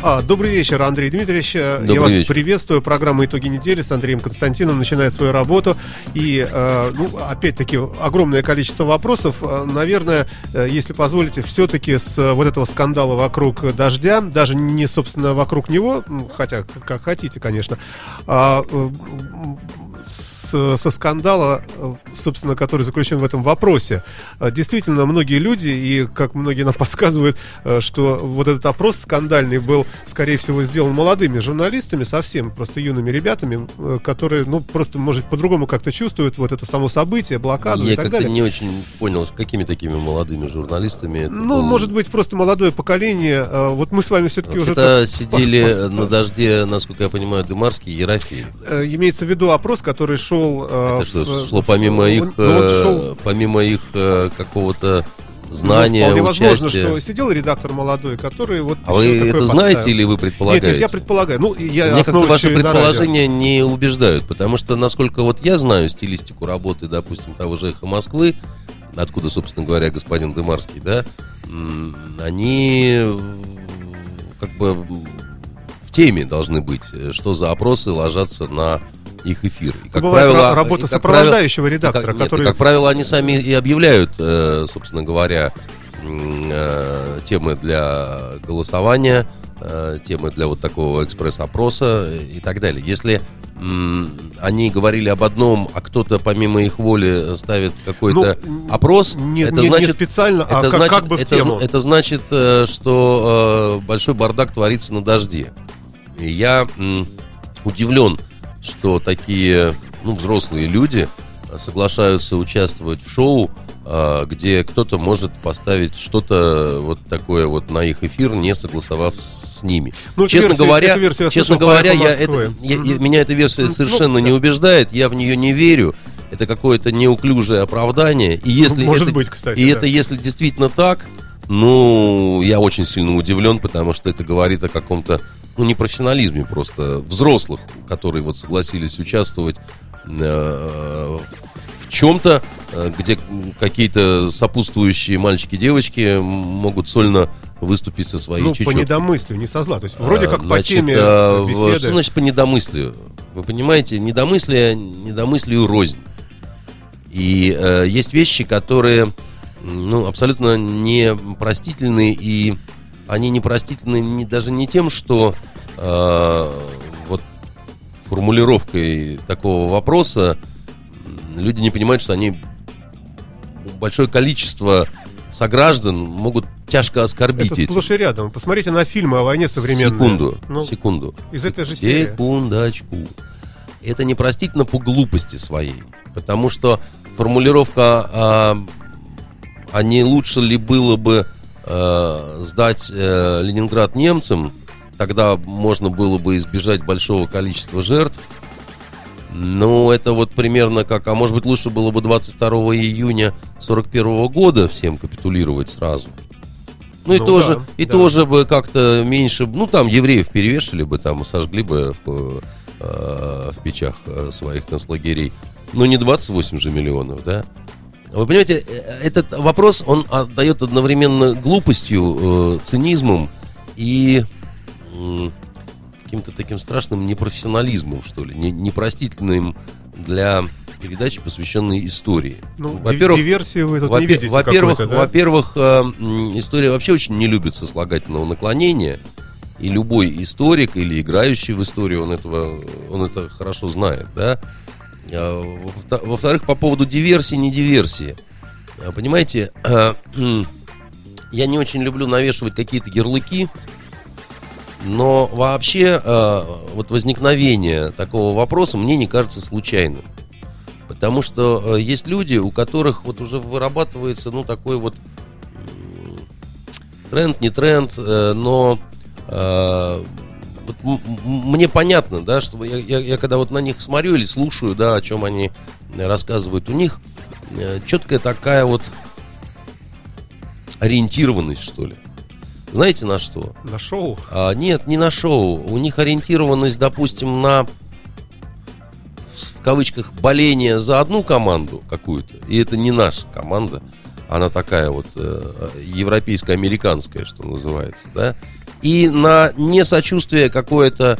А, добрый вечер, Андрей Дмитриевич. Э, Я Добрый вас вечер. приветствую. Программа «Итоги недели» с Андреем Константиновым начинает свою работу. И, э, ну, опять-таки, огромное количество вопросов. Э, Наверное, э, если позволите, все-таки с вот этого скандала вокруг дождя, даже не, собственно, вокруг него, хотя как хотите, конечно, а, с- со скандала, э, собственно, который заключен в этом вопросе. Э, Действительно, многие люди, и как многие нам подсказывают, э, что вот этот опрос скандальный был, скорее всего, сделан молодыми журналистами, совсем просто юными ребятами, которые, ну, просто, может, по-другому как-то чувствуют вот это само событие, блокаду и Я так как-то далее. не очень понял, с какими такими молодыми журналистами это Ну, было. может быть, просто молодое поколение. Вот мы с вами все-таки уже... Это так сидели на дожде, насколько я понимаю, Дымарский и Ерофеев. Имеется в виду опрос, который шел... э, Это что, шло помимо ну, их, э, шел помимо их э, какого-то Ну, знания, вполне возможно, участия. что сидел редактор молодой, который вот... А вы это знаете поставил. или вы Нет, предполагаете? нет, я предполагаю. Ну, я Мне как-то ваши на радио. предположения не убеждают, потому что, насколько вот я знаю стилистику работы, допустим, того же «Эхо Москвы», откуда, собственно говоря, господин Дымарский, да, они как бы в теме должны быть, что за опросы ложатся на их эфир. И, как Бывает правило, ра- работа и, как сопровождающего правило- редактора, как, нет, который- как правило, они сами и объявляют, э, собственно говоря, э, темы для голосования, э, темы для вот такого экспресс-опроса и так далее. Если они говорили об одном, а кто-то помимо их воли ставит какой-то Ну, опрос, не- это не- не значит специально, а это как- значит, как бы в это, тему. это значит, э, что э, большой бардак творится на дожде. И я удивлен, что такие ну, взрослые люди соглашаются участвовать в шоу, э, где кто-то может поставить что-то вот такое вот на их эфир, не согласовав с ними. Ну, честно версию- говоря, версию честно говоря, «Эхо я Москвы». это, я- я- меня эта версия Ну, совершенно ну, не убеждает, я в нее не верю. Это какое-то неуклюжее оправдание. И если может это, быть, кстати, И да. это если действительно так, ну, я очень сильно удивлен, потому что это говорит о каком-то, ну, непрофессионализме просто взрослых, которые вот согласились участвовать э, в чем-то, э, где какие-то сопутствующие мальчики и девочки м, могут сольно выступить со своей Ну, по чечеткой. недомыслию, не со зла. То есть, вроде А, как по значит, теме а, беседы. Что значит по недомыслию? Вы понимаете, недомыслие, недомыслию рознь. И э, есть вещи, которые ну, абсолютно непростительны, и они непростительны не, даже не тем, что э, вот формулировкой такого вопроса люди не понимают, что они большое количество сограждан могут тяжко оскорбить Это этим. сплошь и рядом. Посмотрите на фильмы о войне современной. Секунду, Ну, секунду. из этой же серии. Секундочку. Это непростительно по глупости своей. Потому что формулировка, а, а не лучше ли было бы э, сдать э, Ленинград немцам, тогда можно было бы избежать большого количества жертв. Ну, это вот примерно как, а может быть лучше было бы 22 июня 41 года всем капитулировать сразу. Ну и Ну тоже, да, и да. тоже бы как-то меньше, ну там евреев перевешали бы, там сожгли бы в, э, в печах э, своих концлагерей. Ну не 28 же миллионов, да? Вы понимаете, э, этот вопрос, он отдает одновременно глупостью, э, цинизмом и каким-то таким страшным непрофессионализмом, что ли, не- непростительным для передачи, посвященной истории. Ну, Во-первых, диверсию вы тут не Во-пе- видите Во-первых, да? во-первых, э, история вообще очень не любит сослагательного наклонения. И любой историк или играющий в историю, он этого, он это хорошо знает, да. А, во- Во-вторых, по поводу диверсии, не диверсии. А, Понимаете, э, я не очень люблю навешивать какие-то ярлыки, но вообще э, вот возникновение такого вопроса мне не кажется случайным. Потому что э, есть люди, у которых вот уже вырабатывается, ну, такой вот тренд, не тренд, э, но вот мне понятно, да, что я, я- я когда вот на них смотрю или слушаю, да, о чем они рассказывают, у них четкая такая вот ориентированность, что ли. Знаете на что? На шоу? А, нет, не на шоу. У них ориентированность, допустим, на в кавычках боление за одну команду какую-то. И это не наша команда. Она такая вот э, европейско-американская, что называется, да. И на несочувствие какое-то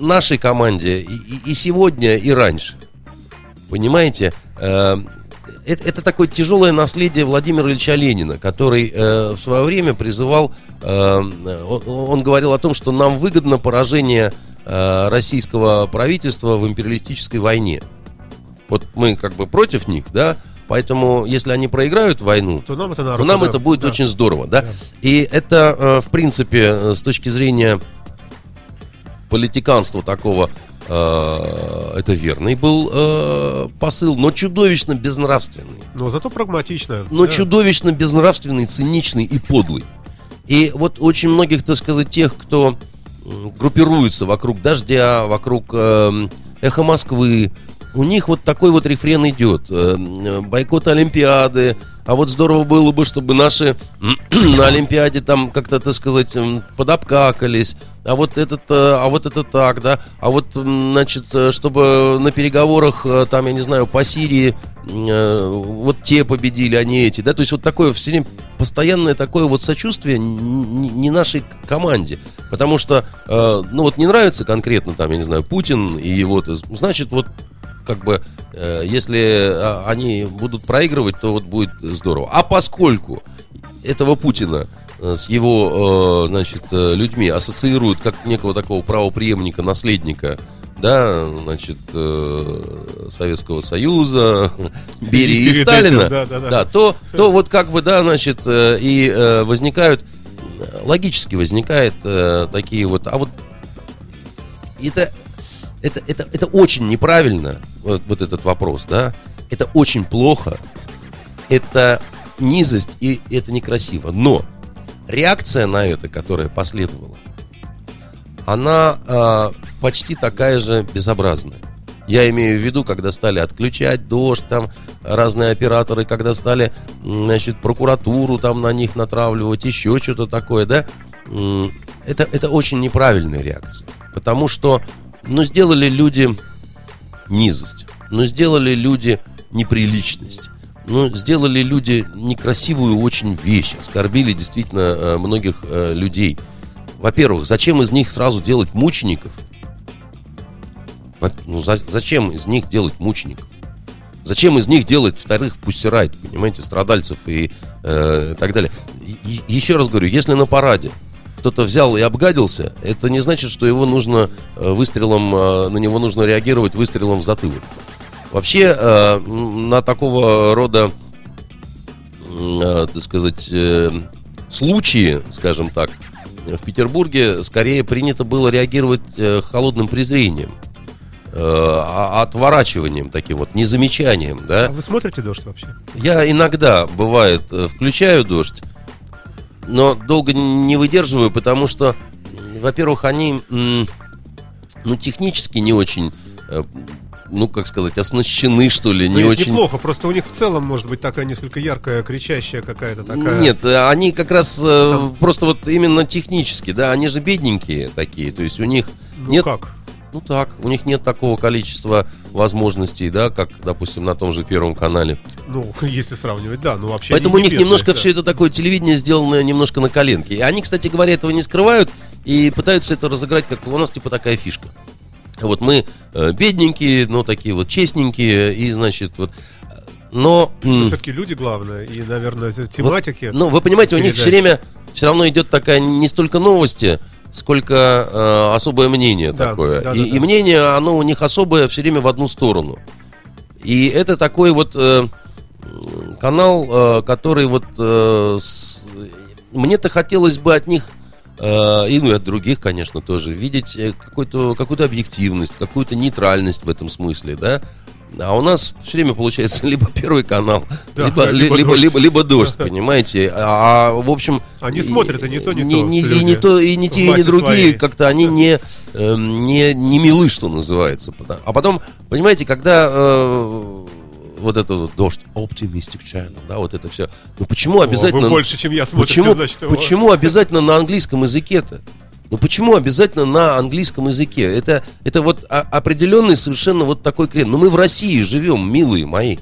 нашей команде и, и- и сегодня, и раньше. Понимаете? Э, это, это такое тяжелое наследие Владимира Ильича Ленина, который э, в свое время призывал, э, он, он говорил о том, что нам выгодно поражение э, российского правительства в империалистической войне. Вот мы как бы против них, да, поэтому если они проиграют войну, То нам это то нам да. это будет Да. очень здорово, да? Да. И это, э, в принципе, э, с точки зрения политиканства такого, это верный был э, посыл, но чудовищно безнравственный. Но зато прагматично. Но да. чудовищно безнравственный, циничный и подлый. И вот очень многих, так сказать, тех, кто группируется вокруг «Дождя», вокруг эм, «Эхо Москвы», у них вот такой вот рефрен идет. Эм, э, Бойкот Олимпиады. А вот здорово было бы, чтобы наши на Олимпиаде там как-то, так сказать, подобкакались. А вот этот, э, а вот это так, да. А вот, значит, э, чтобы на переговорах, э, там, я не знаю, по Сирии, вот те победили, а не эти, да. То есть вот такое все время постоянное такое вот сочувствие не нашей команде. Потому что, ну вот не нравится конкретно там, я не знаю, Путин и есть, значит, вот как бы, э, если а, они будут проигрывать, то вот будет здорово. А поскольку этого Путина э, с его, э, значит, э, людьми ассоциируют как некого такого правоприемника, наследника, да, значит, э, Советского Союза, Берии и Сталина, да, да, да. да, то, то вот как бы, да, значит, э, и э, возникают, э, логически возникает э, такие вот, а вот это, это, это, это очень неправильно, вот, вот этот вопрос, да, это очень плохо, это низость и это некрасиво, но реакция на это, которая последовала, она а, почти такая же безобразная. Я имею в виду, когда стали отключать дождь, там разные операторы, когда стали, значит, прокуратуру там на них натравливать, еще что-то такое, да, это, это очень неправильная реакция. Потому что, ну, сделали люди низость, ну, сделали люди неприличность, ну, сделали люди некрасивую очень вещь, оскорбили действительно э, многих э, людей. Во-первых, зачем из них сразу делать мучеников? Ну, за- зачем из них делать мучеников? Зачем из них делать вторых пустирайт, понимаете, страдальцев и э, так далее? И- еще раз говорю, если на параде кто-то взял и обгадился, это не значит, что его нужно э, выстрелом, э, на него нужно реагировать выстрелом в затылок. Вообще, э, на такого рода, так сказать, случаи, скажем так, в Петербурге скорее принято было реагировать холодным презрением, а- отворачиванием таким вот, незамечанием, да. А вы смотрите дождь вообще? Я иногда, бывает, включаю дождь, но долго не выдерживаю, потому что, во-первых, они, ну, технически не очень, э, ну, как сказать, оснащены, что ли, не нет, очень... Неплохо, просто у них в целом может быть такая несколько яркая, кричащая какая-то такая. Нет, э, они как раз э, просто вот именно технически, да, они же бедненькие такие, то есть у них Ну нет, как? Ну так, у них нет такого количества возможностей, да, как, допустим, на том же Первом канале. Ну, если сравнивать, да, ну вообще. Поэтому у них бедные, немножко да. все это такое телевидение сделано немножко на коленке. И они, кстати говоря, этого не скрывают и пытаются это разыграть, как у нас типа такая фишка. Вот мы э, бедненькие, но такие вот честненькие, и значит вот. Но, м, все-таки люди главное, и, наверное, те- тематики. ну, вы понимаете, у них все время все равно идет такая не столько новости, сколько э, особое мнение Да, такое. да, и, да, и да. мнение, оно у них особое все время в одну сторону. И это такой вот э, канал, э, который вот э, с- мне-то хотелось бы от них э, и ну, и от других, конечно, тоже видеть э, какую-то объективность, какую-то нейтральность в этом смысле, да. А у нас все время получается либо первый канал, Да, либо, ли- либо либо, дождь. либо, либо дождь, понимаете. А, в общем... Они смотрят и не то, не то, И не, люди. не то, и не те, и не другие, как-то они не, эм, не, не милы, что называется. А потом, понимаете, когда э, вот это вот дождь, optimistic channel, да, вот это все. Ну почему обязательно... О, вы больше, чем я смотрите, почему, значит, его. почему обязательно на английском языке-то? Ну почему обязательно на английском языке? Это, это вот определенный совершенно вот такой крен. Ну мы в России живем, милые мои.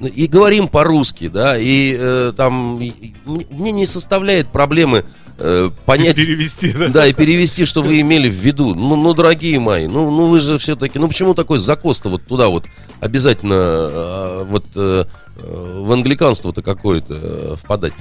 Ну, И говорим по-русски, да, и э, там и- и мне не составляет проблемы э, понять, Перевести, да? да, и перевести, что вы имели в виду. Ну, ну дорогие мои, ну, ну вы же все-таки, ну почему такой закос-то вот туда вот обязательно э, вот э, э, в англиканство-то какое-то э, впадать?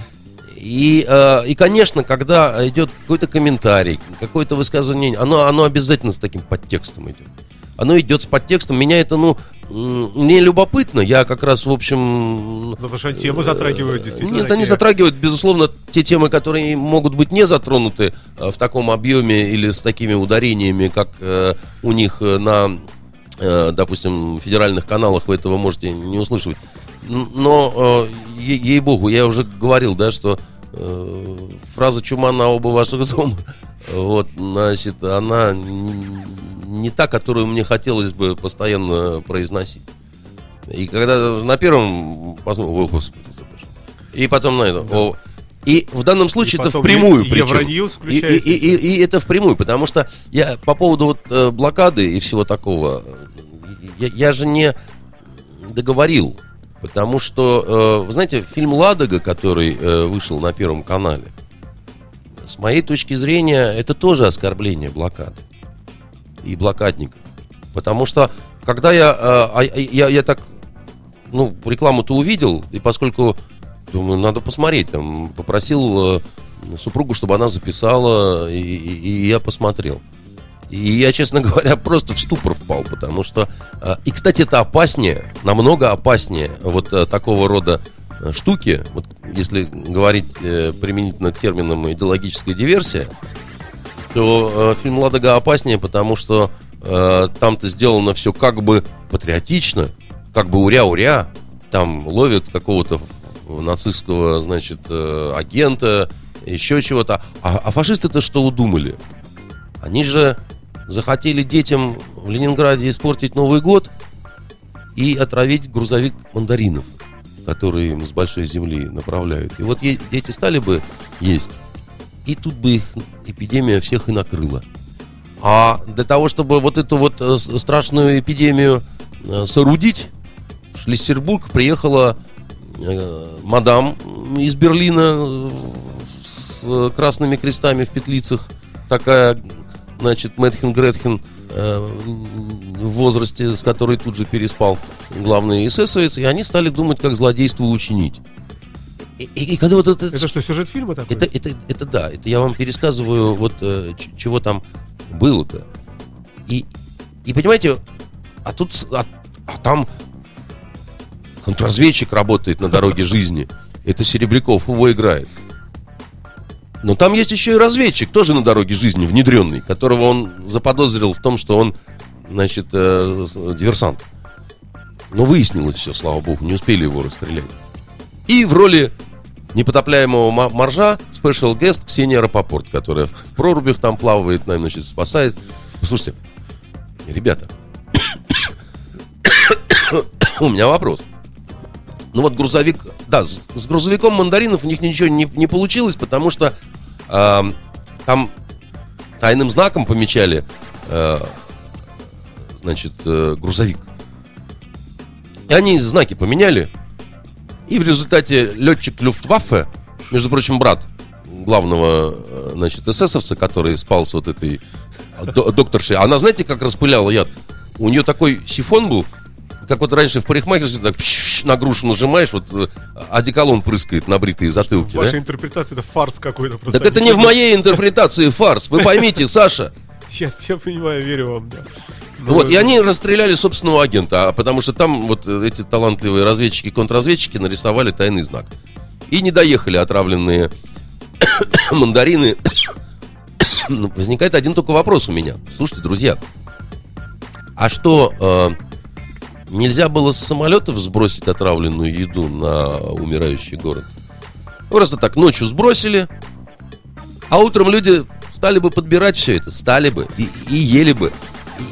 И, э, и, конечно, когда идет какой-то комментарий, какое-то высказывание, оно, оно обязательно с таким подтекстом идет. Оно идет с подтекстом. Меня это, ну, мне любопытно. Я как раз, в общем... Ну, потому что темы затрагивают действительно. Нет, они такие. затрагивают, безусловно, те темы, которые могут быть не затронуты э, в таком объеме или с такими ударениями, как э, у них э, на, допустим, федеральных каналах. Вы этого можете не услышать. Но, э, ей-богу, я уже говорил, да, что э, фраза «чума на оба ваших дома», вот, значит, она не та, которую мне хотелось бы постоянно произносить. И когда на первом посмотрел, о, господи, и потом на это, о, и в данном случае это потом впрямую. Евроньюз и, и, и, и- и это впрямую, потому что я по поводу вот э, блокады и всего такого, э, я, я же не договорил, потому что, э, вы знаете, фильм «Ладога», который э, вышел на Первом канале, с моей точки зрения, это тоже оскорбление блокады и блокадников. Потому что, когда я, э, а- а- я, я так, ну, рекламу-то увидел, и поскольку, думаю, надо посмотреть, там, попросил супругу, чтобы она записала, и, и- и я посмотрел. И я, честно говоря, просто в ступор впал, потому что... э, И, кстати, это опаснее, намного опаснее вот э, такого рода э, штуки, вот если говорить применительно к терминам идеологическая диверсия, то фильм Ладога опаснее, потому что там-то сделано все как бы патриотично, как бы уря-уря. Там ловят какого-то нацистского, значит, агента, еще чего-то. А, а фашисты-то что удумали? Они же захотели детям в Ленинграде испортить Новый год и отравить грузовик мандаринов, которые им с большой земли направляют. И вот дети стали бы есть, и тут бы их эпидемия всех и накрыла. А для того, чтобы вот эту вот э, страшную эпидемию э, соорудить, в Шлиссербург приехала э, мадам из Берлина с красными крестами в петлицах, такая, значит, Мэтхен Гретхен э, в возрасте, с которой тут же переспал главный эсэсовец, и они стали думать, как злодейство учинить. И, и- и когда вот это, Это что, сюжет фильма такой? это, это, это да, это я вам пересказываю, вот э, чего там было-то. И, и понимаете, а тут, а, а там контрразведчик работает на дороге жизни. Это Серебряков его играет. Но там есть еще и разведчик, тоже на дороге жизни, внедренный, которого он заподозрил в том, что он, значит, э, диверсант. Но выяснилось все, слава богу, не успели его расстрелять. И в роли непотопляемого моржа спешл гест Ксения Рапопорт, которая в прорубях там плавает, наверное, значит, спасает. Слушайте, ребята, у меня вопрос. Ну вот грузовик, да, с, с грузовиком мандаринов у них ничего не, не получилось, потому что ам, там тайным знаком помечали, э, значит, э, грузовик. И они знаки поменяли, и в результате летчик Люфтваффе, между прочим, брат главного, э, значит, эсэсовца, который спал с вот этой до- докторшей, она, знаете, как распыляла яд? У нее такой сифон был, как вот раньше в парикмахерской, так на грушу нажимаешь, вот э, одеколон прыскает на бритые затылки. В вашей да? интерпретации это фарс какой-то просто. Так это не в моей интерпретации фарс, вы поймите, Саша. Я, я понимаю, верю вам, да. Ну, Вот, и они расстреляли собственного агента, а потому что там вот э, эти талантливые разведчики и контрразведчики нарисовали тайный знак. И не доехали отравленные мандарины. Ну, Возникает один только вопрос у меня. Слушайте, друзья, а что, э, нельзя было с самолетов сбросить отравленную еду на умирающий город? Просто так ночью сбросили, а утром люди стали бы подбирать все это, стали бы и, и ели бы,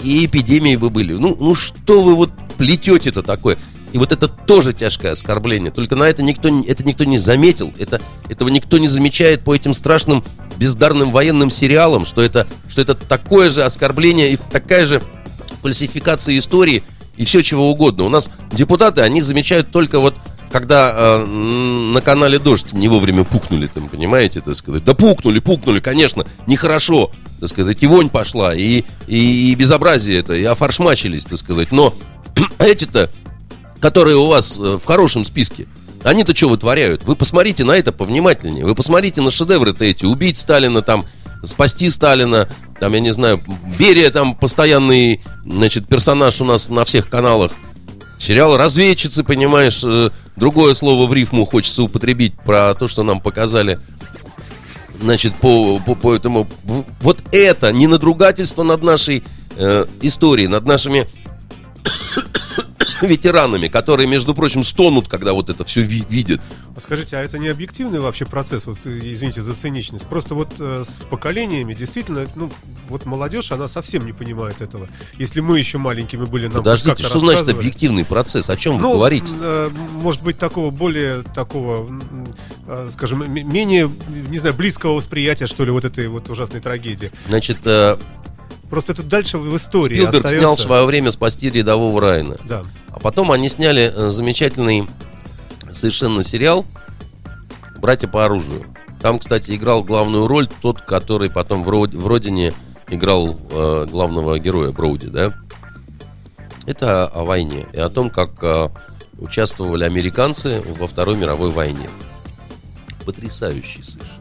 и эпидемии бы были. Ну, ну что вы вот плетете-то такое? И вот это тоже тяжкое оскорбление. Только на это никто, это никто не заметил. Это, этого никто не замечает по этим страшным бездарным военным сериалам, что это, что это такое же оскорбление и такая же фальсификация истории и все чего угодно. У нас депутаты, они замечают только вот когда э, на канале Дождь не вовремя пукнули, там, понимаете, так сказать. Да пукнули, пукнули, конечно, нехорошо, так сказать, и вонь пошла, и, и, и безобразие это, и офаршмачились, так сказать. Но эти-то, которые у вас э, в хорошем списке, они-то что вытворяют? Вы посмотрите на это повнимательнее. Вы посмотрите на шедевры-то эти. Убить Сталина, там, спасти Сталина, там, я не знаю, Берия там постоянный, значит, персонаж у нас на всех каналах. Сериал «Разведчицы», понимаешь, э, другое слово в рифму хочется употребить про то, что нам показали. Значит, по, по, по этому... Вот это не надругательство над нашей э, историей, над нашими ветеранами, которые, между прочим, стонут, когда вот это все видят. А скажите, а это не объективный вообще процесс, вот, э, извините за циничность, просто вот э, с поколениями действительно, ну, вот молодежь, она совсем не понимает этого. Если мы еще маленькими были, нам Подождите, что значит объективный процесс? О чем вы Ну, говорите? э, может быть, такого более такого, э, скажем, менее, не знаю, близкого восприятия, что ли, вот этой вот ужасной трагедии. Значит, э, Просто это дальше в истории Спилберг остается. снял в свое время «Спасти рядового Райана». Да. А потом они сняли э, замечательный совершенно сериал «Братья по оружию». Там, кстати, играл главную роль тот, который потом в, Род- в «Родине» играл э, главного героя Броуди, да? Это о войне и о том, как э, участвовали американцы во Второй мировой войне. Потрясающий совершенно.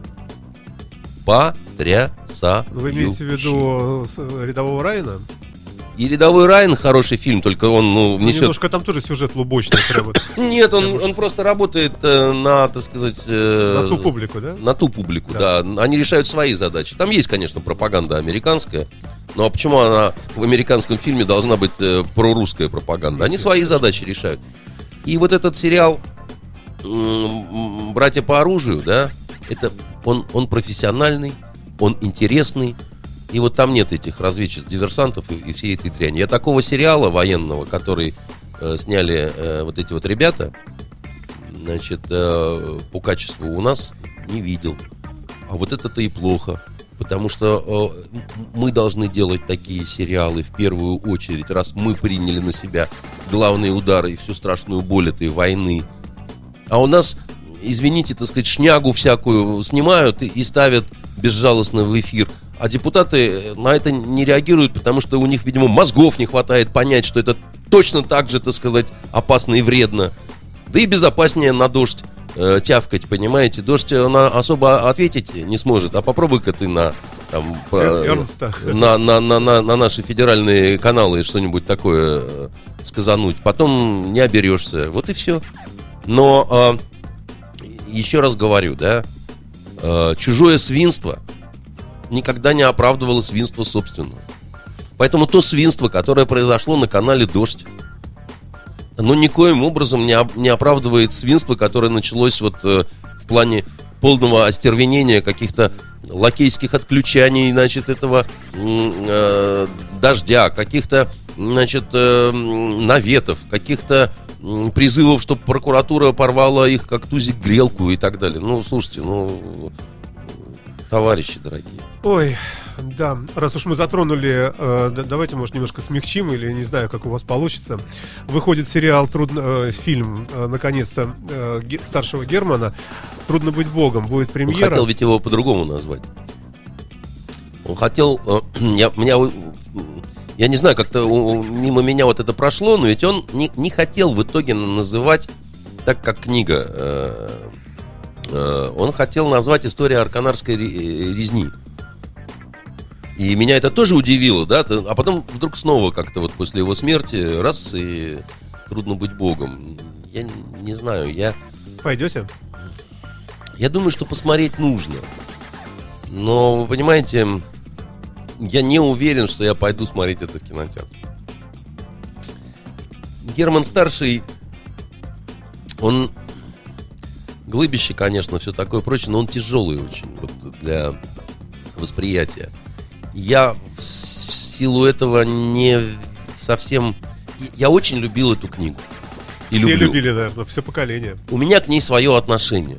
Потрясающий. Вы имеете в виду с- э, рядового Райана? И рядовой Райан хороший фильм, только он ну, Ну, несет Немножко там тоже сюжет лубочный, Нет, он, он просто работает э, на, так сказать... э, на ту публику, да? На ту публику, да. Они решают свои задачи. Там есть, конечно, пропаганда американская. Но а почему она в американском фильме должна быть э, прорусская пропаганда? Они свои задачи решают. И вот этот сериал «Братья по оружию», да, это он, он профессиональный, он интересный. И вот там нет этих разведчиц, диверсантов и, и всей этой дряни. Я такого сериала военного, который э, сняли э, вот эти вот ребята, значит, э, по качеству у нас не видел. А вот это-то и плохо. Потому что э, мы должны делать такие сериалы в первую очередь, раз мы приняли на себя главные удары и всю страшную боль этой войны. А у нас, извините, так сказать, шнягу всякую снимают и, и ставят безжалостно в эфир. А депутаты на это не реагируют, потому что у них, видимо, мозгов не хватает понять, что это точно так же, так сказать, опасно и вредно. Да и безопаснее на дождь э, тявкать, понимаете? Дождь э, на особо ответить не сможет. А попробуй-ка ты на там, про- Эрнста. на, на, на, на, на наши федеральные каналы что-нибудь такое э, сказануть. Потом не оберешься. Вот и все. Но э, еще раз говорю, да, э, чужое свинство никогда не оправдывало свинство собственного. Поэтому то свинство, которое произошло на канале Дождь, оно никоим образом не, не оправдывает свинство, которое началось вот э, в плане полного остервенения каких-то лакейских отключаний, значит, этого э, дождя, каких-то, значит, э, наветов, каких-то призывов, чтобы прокуратура порвала их как тузик грелку и так далее. Ну, слушайте, ну, товарищи дорогие. Ой, да, раз уж мы затронули, э, да- давайте, может, немножко смягчим, или не знаю, как у вас получится. Выходит сериал, трудно, э, фильм, э, наконец-то, э, Ге- старшего Германа «Трудно быть богом». Будет Он премьера. хотел ведь его по-другому назвать. Он хотел... э, Я, меня, я не знаю, как-то мимо меня вот это прошло, но ведь он не, не хотел в итоге называть так, как книга. э, э, Он хотел назвать «История арканарской ре- резни». И меня это тоже удивило, да, а потом вдруг снова как-то вот после его смерти раз и трудно быть богом. Я не- не знаю, я... Пойдете? Я думаю, что посмотреть нужно. Но, вы понимаете, я не уверен, что я пойду смотреть это в кинотеатр. Герман Старший, он глыбище, конечно, все такое прочее, но он тяжелый очень вот, для восприятия. Я в в силу этого не совсем... Я очень любил эту книгу. и Все люблю. любили, наверное, все поколение. У меня к ней свое отношение.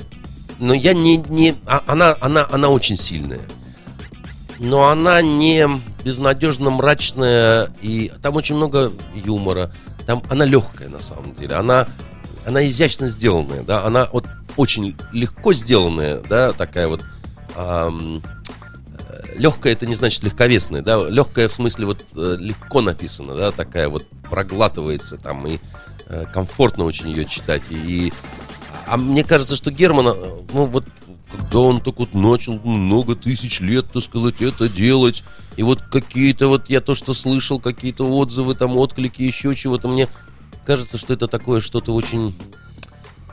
Но я не... не а- она, она, она очень сильная. Но она не безнадежно мрачная. И там очень много юмора. Там она легкая, на самом деле. Она, она изящно сделанная, да. Она вот очень легко сделанная, да, такая вот... легкая это не значит легковесная, да, легкая в смысле вот э, легко написано, да, такая вот проглатывается там и э, комфортно очень ее читать. И, и- а мне кажется, что Герман, э, ну вот когда он так вот начал много тысяч лет, так сказать, это делать, и вот какие-то вот я то, что слышал, какие-то отзывы, там отклики, еще чего-то, мне кажется, что это такое что-то очень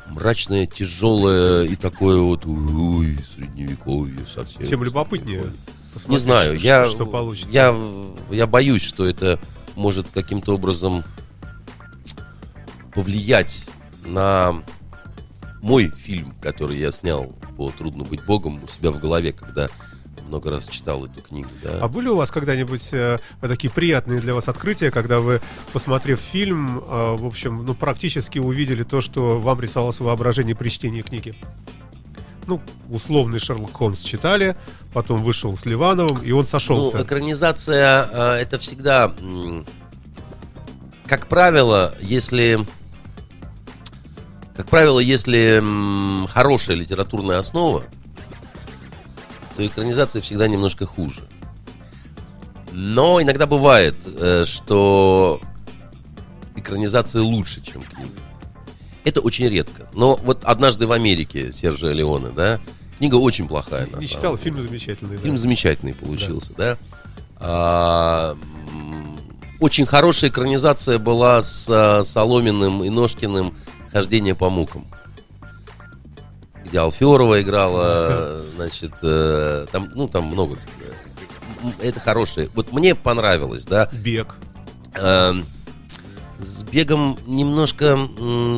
мрачное, тяжелое и такое вот, ой, средневековье совсем. Тем любопытнее. Не знаю, что- я, Что получится. я, я боюсь, что это может каким-то образом повлиять на мой фильм, который я снял по «Трудно быть Богом» у себя в голове, когда много раз читал эту книгу. Да. А были у вас когда-нибудь э, такие приятные для вас открытия, когда вы, посмотрев фильм, э, в общем, ну, практически увидели то, что вам рисовалось в воображении при чтении книги? Ну, условный Шерлок Холмс читали, потом вышел с Ливановым, и он Ну, сошелся. экранизация а, это всегда, как правило, если, как правило, если хорошая литературная основа, то экранизация всегда немножко хуже. Но иногда бывает, э, что экранизация лучше, чем книга. Это очень редко. Но вот однажды в Америке Сержа Леоне, да, книга очень плохая. Не самом читал, деле. фильм замечательный. да. Фильм замечательный получился, да. А, м, очень хорошая экранизация была с а, Соломиным и Ножкиным «Хождение по мукам». Где Алферова играла, значит, э, там, ну, там много. М, Это хорошее. Вот мне понравилось, да. Бег. Эм, С бегом немножко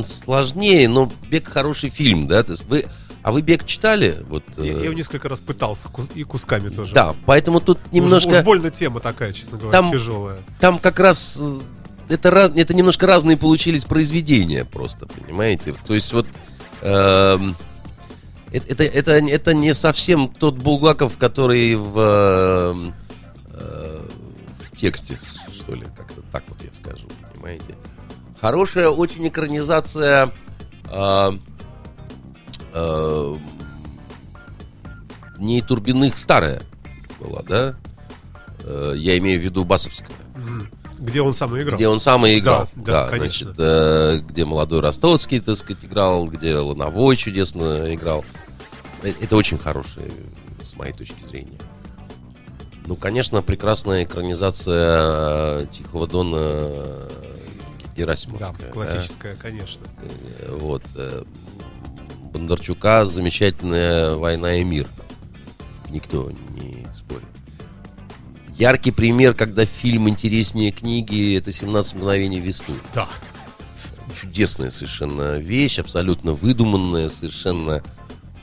сложнее, но бег хороший фильм, да. То есть вы, а вы бег читали? Вот, Я, э, я его несколько раз пытался, и кусками тоже. да, поэтому тут Уж- немножко... Уж, больно тема такая, честно говоря, Там- тяжелая. Там как раз э, это, раз- это немножко разные получились произведения просто, понимаете? То есть вот эм, это, это, это, не совсем тот Булгаков, который в, эм, э, в тексте, что ли, как-то так вот я скажу, понимаете? Хорошая очень экранизация э, э, не Турбиных старая была, да? Э, я имею в виду Басовская. Где он сам играл. Где он сам и играл. Да, да, конечно. значит, э, где молодой Ростоцкий, так сказать, играл, где Лановой чудесно играл. Э, Это очень хорошее, с моей точки зрения. Ну, конечно, прекрасная экранизация э, Тихого Дона э, Да, Герасимовская. да. классическая, конечно. Э, Вот. Бондарчука замечательная «Война и мир». Никто не. Яркий пример, когда фильм интереснее книги, это «17 мгновений весны». Да. Чудесная совершенно вещь, абсолютно выдуманная, совершенно...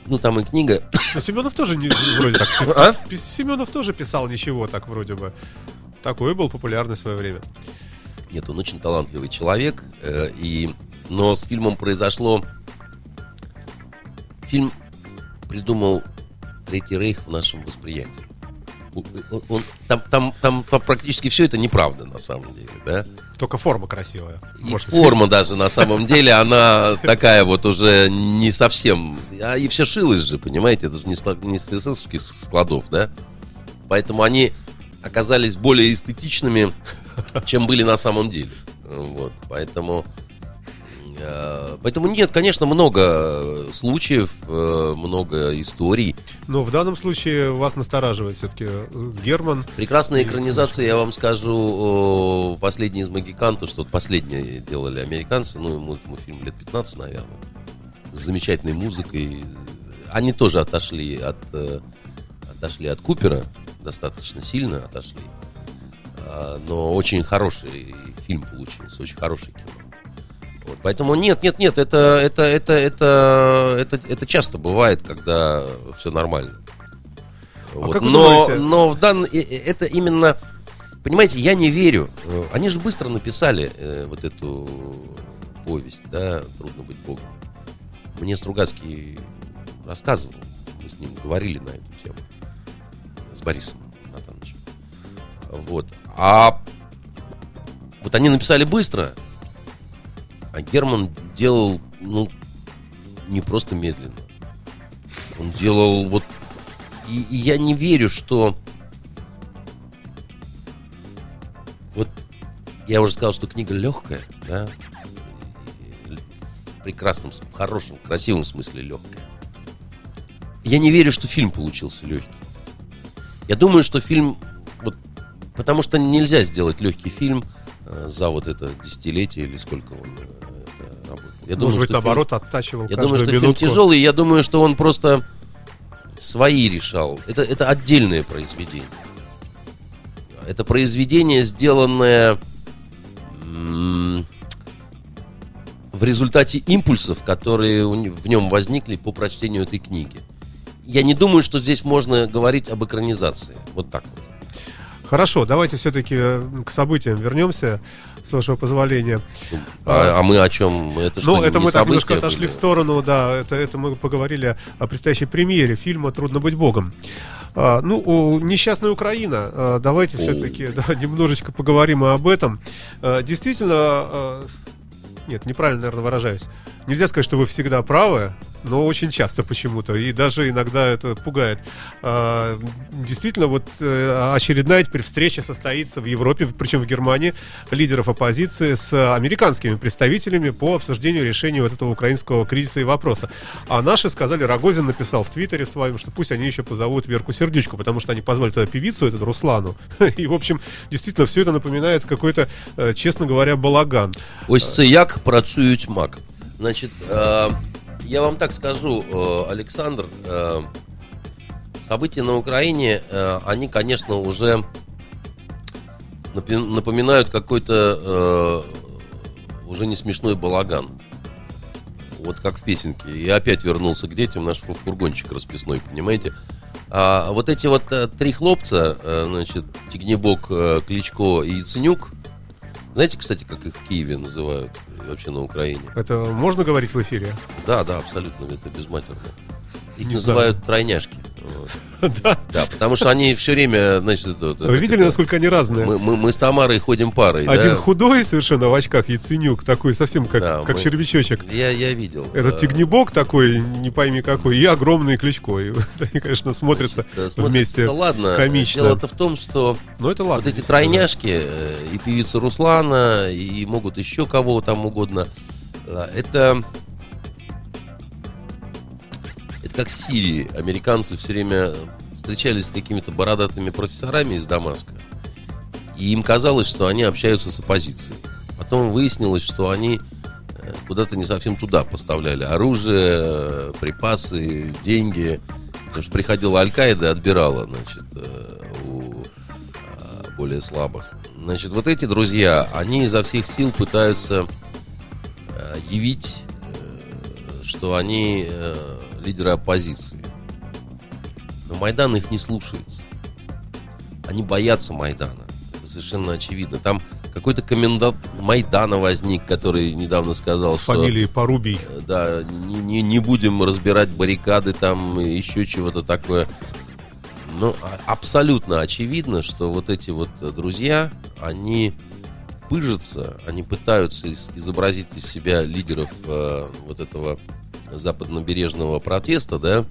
Ну, там и книга... Но Семенов тоже не, вроде так. А? Семенов тоже писал ничего, так вроде бы. Такой был популярный в свое время. Нет, он очень талантливый человек, э, и... но с фильмом произошло... Фильм придумал Третий Рейх в нашем восприятии. Он- там, там, там, там практически все это неправда, на самом деле, да? Только форма красивая. И форма даже на самом деле, она такая вот уже не совсем... А и все шилось же, понимаете? Это же не, не с эсэсовских складов, да? Поэтому они оказались более эстетичными, чем были на самом деле. Вот, поэтому... э, Поэтому нет, конечно, много случаев, э, много историй. Но в данном случае вас настораживает все-таки Герман. Прекрасная экранизация, я вам скажу, последний из Магикан, то, что последнее делали американцы, ну, ему этому фильму лет 15, наверное, с замечательной музыкой. Они тоже отошли от, э, отошли от Купера, достаточно сильно отошли. А, Но очень хороший фильм получился, очень хороший кино. Вот, поэтому нет, нет, нет, это, это, это, это, это, это часто бывает, когда все нормально. Вот. как вы но, думаете- но в данном это именно, понимаете, я не верю. Э, Они же быстро написали э, вот эту повесть, да, «Трудно быть Богом». Мне Стругацкий рассказывал, мы с ним говорили на эту тему, с Борисом Натановичем. Вот. А вот они написали быстро, а Герман делал, ну, не просто медленно. Он делал вот... И, и я не верю, что... Вот я уже сказал, что книга легкая, да? В прекрасном, в хорошем, красивом смысле легкая. Я не верю, что фильм получился легкий. Я думаю, что фильм... Вот, потому что нельзя сделать легкий фильм э, за вот это десятилетие или сколько он э. Я Может думаю, быть, что наоборот, оттачивал я думаю, что минутку. фильм тяжелый, я думаю, что он просто свои решал. Это, это отдельное произведение. Это произведение, сделанное в результате импульсов, которые в нем возникли по прочтению этой книги. Я не думаю, что здесь можно говорить об экранизации. Вот так вот. Хорошо, давайте все-таки к событиям вернемся, с вашего позволения. А, а мы о чем? Это Ну, это мы так немножко отошли были? в сторону, да, это, это мы поговорили о предстоящей премьере фильма «Трудно быть богом». А, ну, о, несчастная Украина. А, давайте все-таки да, немножечко поговорим об этом. А, действительно, а, нет, неправильно, наверное, выражаюсь. Нельзя сказать, что вы всегда правы, но очень часто почему-то. И даже иногда это пугает. А, Действительно, вот э, очередная теперь встреча состоится в Европе, причем в Германии, лидеров оппозиции с американскими представителями по обсуждению решения вот этого украинского кризиса и вопроса. А наши сказали, Рогозин написал в Твиттере в своем, что пусть они еще позовут Верку Сердючку, потому что они позвали туда певицу, эту Руслану. И, в общем, действительно, все это напоминает какой-то, э, честно говоря, балаган. Ось це як працюють мак. Значить, е, я вам так скажу, э, Александр, э, события на Украине, э, они, конечно, уже напоминают какой-то э, уже не смешной балаган. Вот как в песенке. И опять вернулся к детям наш фу- фургончик расписной, понимаете? А вот эти вот э, три хлопца, э, значит, Тигнебок, э, Кличко и Яценюк, знаете, кстати, как их в Киеве называют вообще на Украине? Это можно говорить в эфире? Да, да, абсолютно, это безматерно. Их Не называют тройняшки. Вот. Да. Да, потому что они все время, значит, это, Вы видели, насколько они разные? мы, мы, мы с Тамарой ходим парой, Один да? худой совершенно в очках, Яценюк, такой совсем как, Да, как мы- червячочек. Я, я видел. Этот да. тигнебок такой, не пойми какой, и огромный Кличко. И они, конечно, смотрятся смотрится, вместе да ладно, комично. дело-то в том, что Но это ладно. вот эти тройняшки, э, и певица Руслана, и могут еще кого там угодно, э, это... Как Сирии. Американцы все время встречались с какими-то бородатыми профессорами из Дамаска. И им казалось, что они общаются с оппозицией. Потом выяснилось, что они э, куда-то не совсем туда поставляли оружие, э, припасы, деньги. Потому что приходила Аль-Каида и отбирала, значит, э, у э, более слабых. Значит, вот эти друзья, они изо всех сил пытаются явить, что они лидеры оппозиции. Но Майдан их не слушается. Они боятся Майдана. Это совершенно очевидно. Там какой-то комендант Майдана возник, который недавно сказал, С что... фамилией Порубий. Э, Да, не, не, не будем разбирать баррикады там и еще чего-то такое. Но а- абсолютно очевидно, что вот эти вот э, друзья, они пыжатся, они пытаются из- изобразить из себя лидеров э, вот этого западнобережного протеста, да,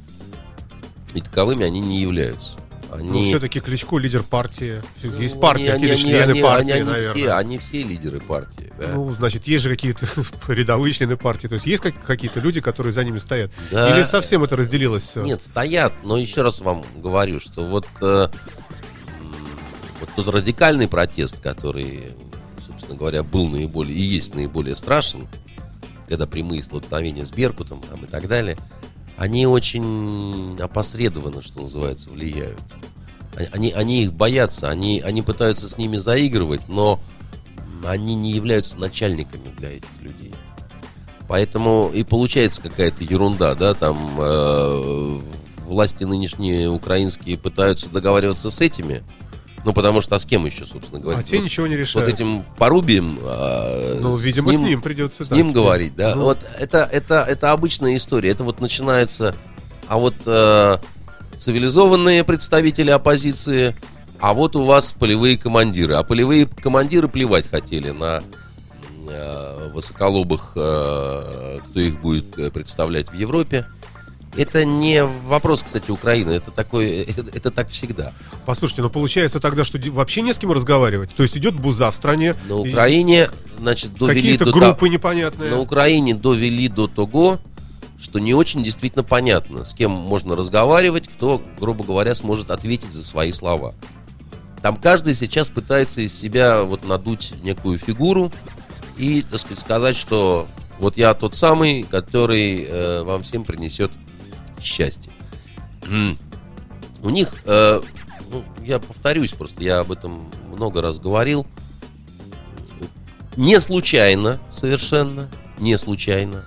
и таковыми они не являются. Они... Ну, все-таки Кличко лидер партии. Всё-таки Есть Ну, партия, они- или они- члены они- партии, они- они наверное. все, они все лидеры партии. да. Ну, значит, есть же какие-то рядовые члены партии. То есть есть как- какие-то люди, которые за ними стоят. Да. Или совсем это разделилось все? Нет, стоят, но еще раз вам говорю, что вот, э, вот тот радикальный протест, который, собственно говоря, был наиболее и есть наиболее страшен, когда прямые столкновения с Беркутом там, и так далее, они очень опосредованно, что называется, влияют. Они, они их боятся, они, они пытаются с ними заигрывать, но они не являются начальниками для этих людей. Поэтому и получается какая-то ерунда, да, там э, власти нынешние украинские пытаются договариваться с этими, Ну, потому что а с кем еще, собственно говоря? А те Вот- ничего не Вот решают. этим порубием. а, Ну, видимо, с ним придется, С да, ним теперь. говорить, да. Ну. Вот это, это, это обычная история. Это вот начинается. А вот э, цивилизованные представители оппозиции, а вот у вас полевые командиры. А полевые командиры плевать хотели на э, высоколобых, э, кто их будет э, представлять в Европе. Это не вопрос, кстати, Украины. Это такой, это, это так всегда. Послушайте, ну получается тогда, что вообще не с кем разговаривать. То есть идет буза в стране. На Украине, значит, довели до группы та- непонятные. На Украине довели до того, что не очень действительно понятно, с кем можно разговаривать, кто, грубо говоря, сможет ответить за свои слова. Там каждый сейчас пытается из себя вот надуть некую фигуру и, так сказать, сказать, что вот я тот самый, который э, вам всем принесет счастье. У них, э, ну, я повторюсь просто, я об этом много раз говорил, не случайно, совершенно, не случайно,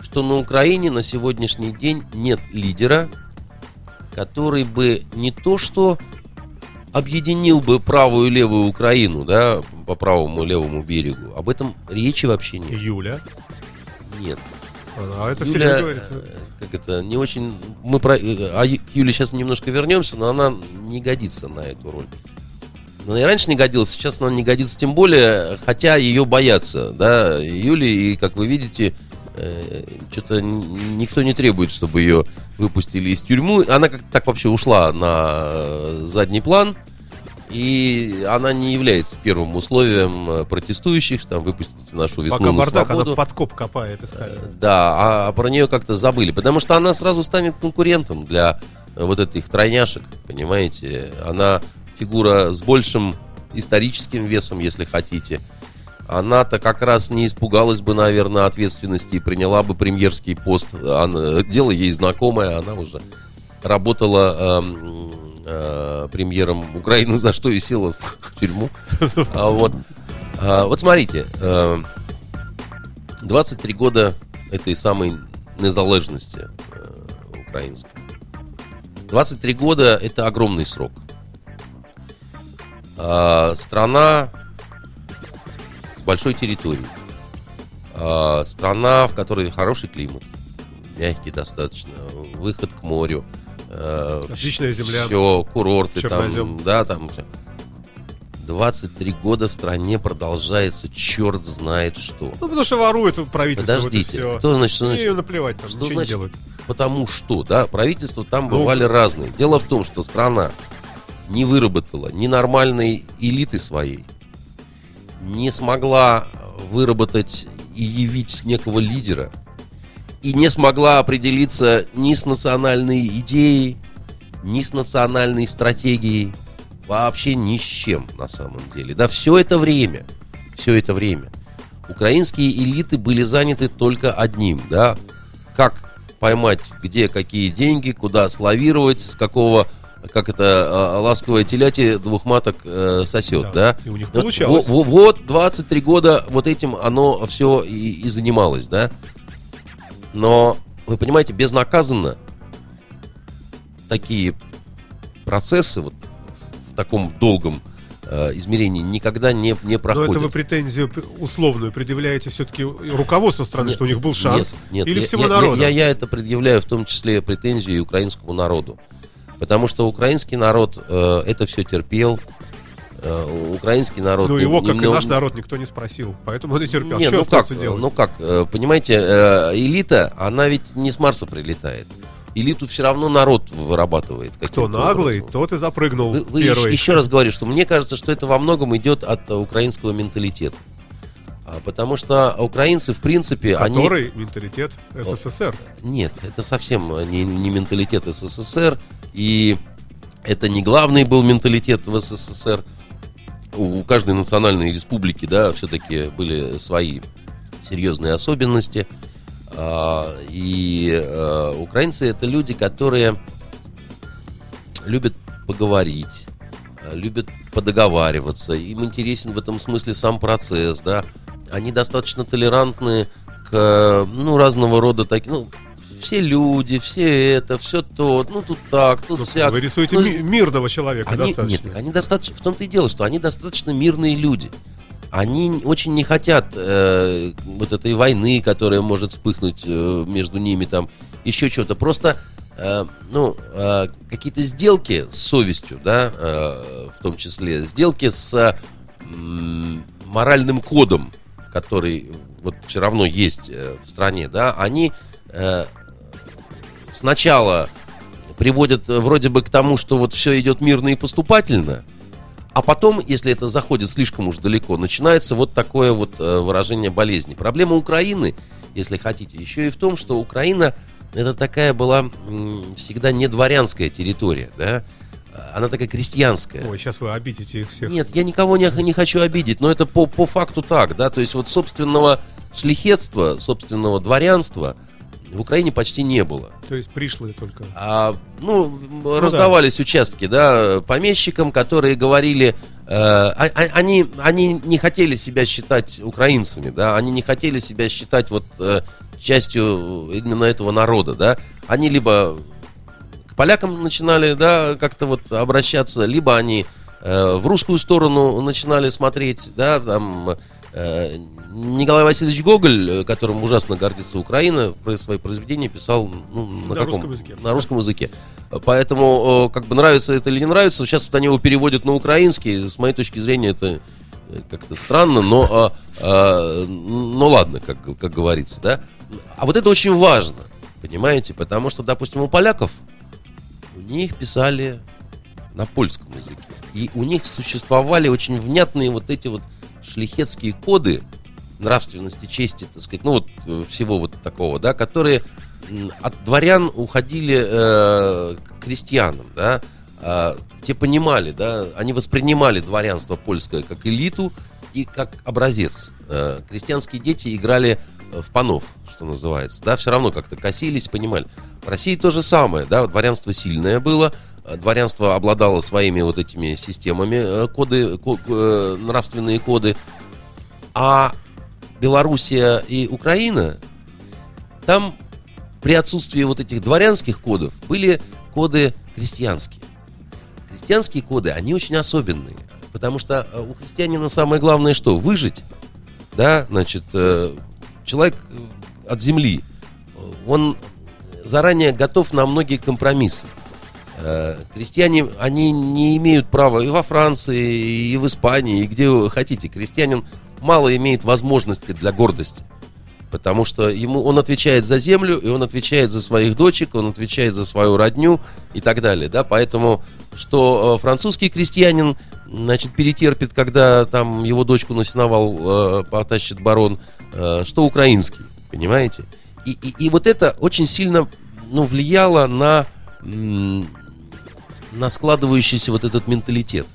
что на Украине на сегодняшний день нет лидера, который бы не то что объединил бы правую и левую Украину, да, по правому и левому берегу. Об этом речи вообще нет. Юля. Нет. А это Юля, говорит. Э, как это, не очень... Мы про... э, А к Юле сейчас немножко вернемся, но она не годится на эту роль. Она и раньше не годилась, сейчас она не годится тем более, хотя ее боятся, да, Юли, и, как вы видите, что-то никто не требует, чтобы ее выпустили из тюрьмы. Она как так вообще ушла на э, задний план, и она не является первым условием э, протестующих, там выпустите нашу весну Пока на бардак, свободу. она подкоп копает. Э, Да, а про нее как-то забыли, потому что она сразу станет конкурентом для э, вот этих тройняшек, понимаете? Она фигура с большим историческим весом, если хотите. Она-то как раз не испугалась бы, наверное, ответственности и приняла бы премьерский пост. Она- дело ей знакомое, она уже работала эм, э, премьером Украины, за что и села в тюрьму. А вот, а, вот смотрите, э, 23 года этой самой незалежности э, украинской. 23 года это огромный срок. А, страна с большой территорией. А, страна, в которой хороший климат, мягкий достаточно, выход к морю. Э, Отличная земля. Все, курорты Чернозем. там, да, там всё. 23 года в стране продолжается черт знает что. Ну, потому что ворует правительство. Подождите, вот кто значит, что И значит наплевать, там что значит? не делают. Потому что, да, правительства там Ну, бывали разные. Дело в том, что страна не выработала ни нормальной элиты своей, не смогла выработать и явить некого лидера, и не смогла определиться ни с национальной идеей, ни с национальной стратегией, вообще ни с чем на самом деле. Да все это время, все это время украинские элиты были заняты только одним, да, как поймать, где какие деньги, куда славировать, с какого, как это, а, ласковое теляти двух маток э, сосет, да. Да, и у них Вот- получалось. во- во- Вот, 23 года вот этим оно все и, и занималось, да. Но, вы понимаете, безнаказанно такие процессы вот в таком долгом э, измерении никогда не, не Но проходят. это вы претензию условную предъявляете все-таки руководству страны, Нет, что у них был шанс? Нет, нет, или я, всего я- народа? Я, я это предъявляю в том числе претензии и украинскому народу. Потому что украинский народ э, это все терпел. Э, украинский народ... ну, не- его, как и немного- наш народ, никто не спросил. Поэтому он и терпел. Нет, Что ну как, делать? ну как, э, понимаете, э, элита, она ведь не с Марса прилетает. Элиту все равно народ вырабатывает. Кто наглый, образом. тот и запрыгнул Вы, вы первый. еще, раз говорю, что мне кажется, что это во многом идет от украинского менталитета. А, потому что украинцы, в принципе, они... Который менталитет СССР. Нет, это совсем не, не менталитет СССР, и это не главный был менталитет в СССР. У, каждой национальной республики, да, все-таки были свои серьезные особенности. А, и э, украинцы это люди, которые любят поговорить, э, любят подоговариваться. Им интересен в этом смысле сам процесс, да. Они достаточно толерантны к, ну, разного рода таким, ну, все люди, все это, все то, ну тут так, тут Ну, всяк. Вы рисуете Ну, ми- мирного человека они, достаточно. Нет, так они достаточно, в том-то и дело, что они достаточно мирные люди. Они очень не хотят э, вот этой войны, которая может вспыхнуть э, между ними, там, еще что-то. Просто, э, ну, э, какие-то сделки с совестью, да, э, в том числе, сделки с м, моральным кодом, который вот все равно есть э, в стране, да, они э, сначала приводят э, вроде бы к тому, что вот все идет мирно и поступательно, а потом, если это заходит слишком уж далеко, начинается вот такое вот э, выражение болезни. Проблема Украины, если хотите, еще и в том, что Украина это такая была всегда не дворянская территория, да, она такая крестьянская. Ой, сейчас вы обидите их всех. Нет, я никого не, не хочу обидеть, но это по, по факту так, да, то есть вот собственного шлихетства, собственного дворянства в Украине почти не было. То есть пришлые только. А, ну, раздавались участки, да, помещикам, которые говорили, э, а- а- они, они не хотели себя считать украинцами, да, они не хотели себя считать вот э, частью именно этого народа, да. Они либо к полякам начинали, да, как-то вот обращаться, либо они э, в русскую сторону начинали смотреть, да, там э, Николай Васильевич Гоголь, э, которым ужасно гордится Украина, про свои произведения писал ну, на, На каком? русском языке. На русском языке. Поэтому, э, как бы нравится это или не нравится, сейчас вот они его переводят на украинский. С моей точки зрения, это э, как-то странно, но, э, э, ну ладно, как, как говорится, да. А вот это очень важно, понимаете, потому что, допустим, у поляков у них писали на польском языке. И у них существовали очень внятные вот эти вот шлихетские коды нравственности, чести, так сказать, ну вот э, всего вот такого, да, которые от дворян уходили э, к крестьянам, да, А, те понимали, да, они воспринимали дворянство польское как элиту и как образец. Э, крестьянские дети играли э, в панов, что называется, да, все равно как-то косились, понимали. В России то же самое, да, дворянство сильное было, э, дворянство обладало своими вот этими системами, э, коды, ко- э, нравственные коды, а Белоруссия и Украина, там при отсутствии вот этих дворянских кодов были коды крестьянские. Крестьянские коды, они очень особенные, потому что э, у крестьянина самое главное что? Выжить, да, значит, э, человек э, от земли, он заранее готов на многие компромиссы. Крестьяне, они не имеют права и во Франции, и в Испании, и где хотите. Крестьянин мало имеет возможности для гордости. Потому что ему, он отвечает за землю, и он отвечает за своих дочек, он отвечает за свою родню и так далее. Да? Поэтому, что э, французский крестьянин значит, перетерпит, когда там его дочку на сеновал э, потащит барон, э, что украинский, понимаете? И, и, и вот это очень сильно ну, влияло на, на складывающийся вот этот менталитет.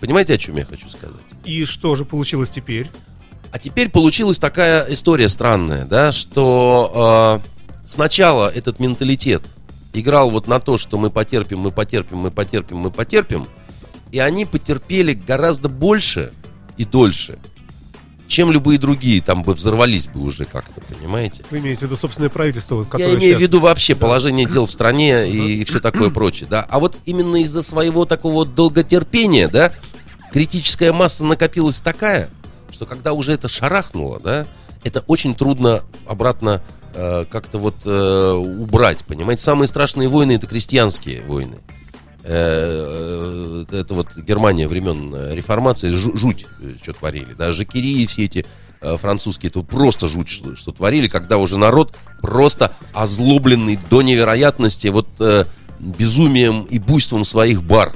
Понимаете, о чем я хочу сказать? И что же получилось теперь? А теперь получилась такая история странная, да, что э, сначала этот менталитет играл вот на то, что мы потерпим, мы потерпим, мы потерпим, мы потерпим, и они потерпели гораздо больше и дольше, чем любые другие, там бы взорвались бы уже как-то, понимаете? Вы имеете в виду собственное правительство, вот, Я имею в виду вообще положение дел в стране и, все такое прочее, да. А вот именно из-за своего такого долготерпения, да, критическая масса накопилась такая, что когда уже это шарахнуло, да, это очень трудно обратно э, как-то вот э, убрать, понимаете. Самые страшные войны это крестьянские войны. Э, э, это вот Германия времен э, реформации, жу- жуть, э, что творили, да, жакерии все эти э, французские, это просто жуть, что, что творили, когда уже народ просто озлобленный до невероятности вот э, безумием и буйством своих бар.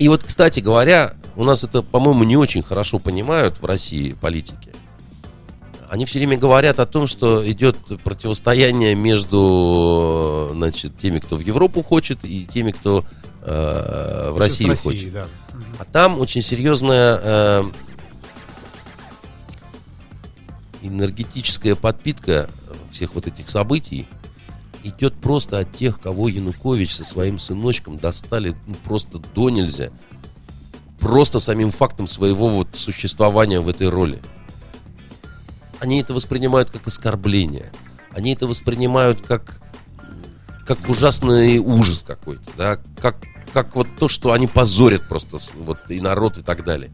И вот, кстати говоря, у нас это, по-моему, не очень хорошо понимают в России политики. Они все время говорят о том, что идет противостояние между значит, теми, кто в Европу хочет, и теми, кто э, в Россию Россией, хочет. да. А там очень серьезная э, энергетическая подпитка всех вот этих событий идет просто от тех, кого Янукович со своим сыночком достали ну, просто до нельзя. Просто самим фактом своего вот существования в этой роли. Они это воспринимают как оскорбление. они это воспринимают как, как ужасный ужас какой-то, да, как, как вот то, что они позорят просто вот и народ и так далее.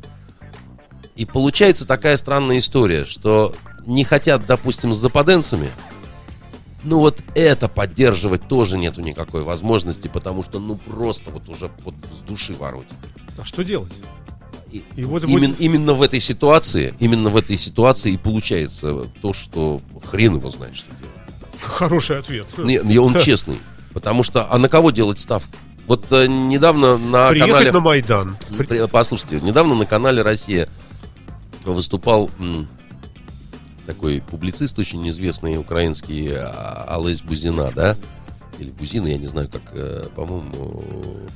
И получается такая странная история, что не хотят, допустим, с западенцами, ну вот это поддерживать тоже нету никакой возможности, потому что ну просто вот уже вот с души воротит. А что делать? И И вот именно, будет- именно в этой ситуации, именно в этой ситуации и получается то, что хрен его знает, что делать. Хороший ответ. Не, он честный. Потому что, а на кого делать ставку? Вот э, недавно на Приехать канале... на Майдан. Послушайте, недавно на канале «Россия» выступал такой публицист, очень известный украинский а, Алесь Бузина, да? Или Бузина, я не знаю, как, э, по-моему, э,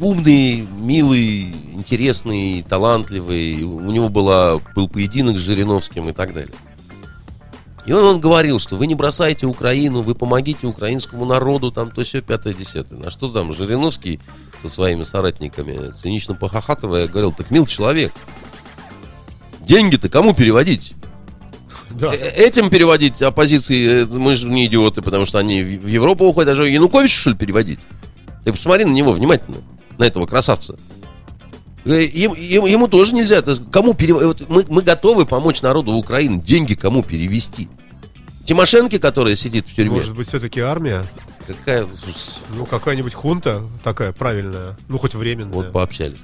умный, милый, интересный, талантливый. У него была, был поединок с Жириновским и так далее. И он, он говорил, что вы не бросайте Украину, вы помогите украинскому народу, там то все пятое, десятое. На что там Жириновский со своими соратниками, цинично похохатывая, говорил, так мил человек, деньги-то кому переводить? Да. Э, Этим переводить оппозиции, э, мы же не идиоты, потому что они в Европу уходят, даже Януковича, что ли, переводить? Ты посмотри на него внимательно, на этого красавца. Э, Им- им- ему тоже нельзя. Кому перев- мы, мы готовы помочь народу Украины. Деньги кому перевести? Тимошенко, которая сидит в тюрьме. Может быть, все-таки армия? Какая... Ну, какая-нибудь хунта такая правильная. Ну, хоть временная. Вот пообщались.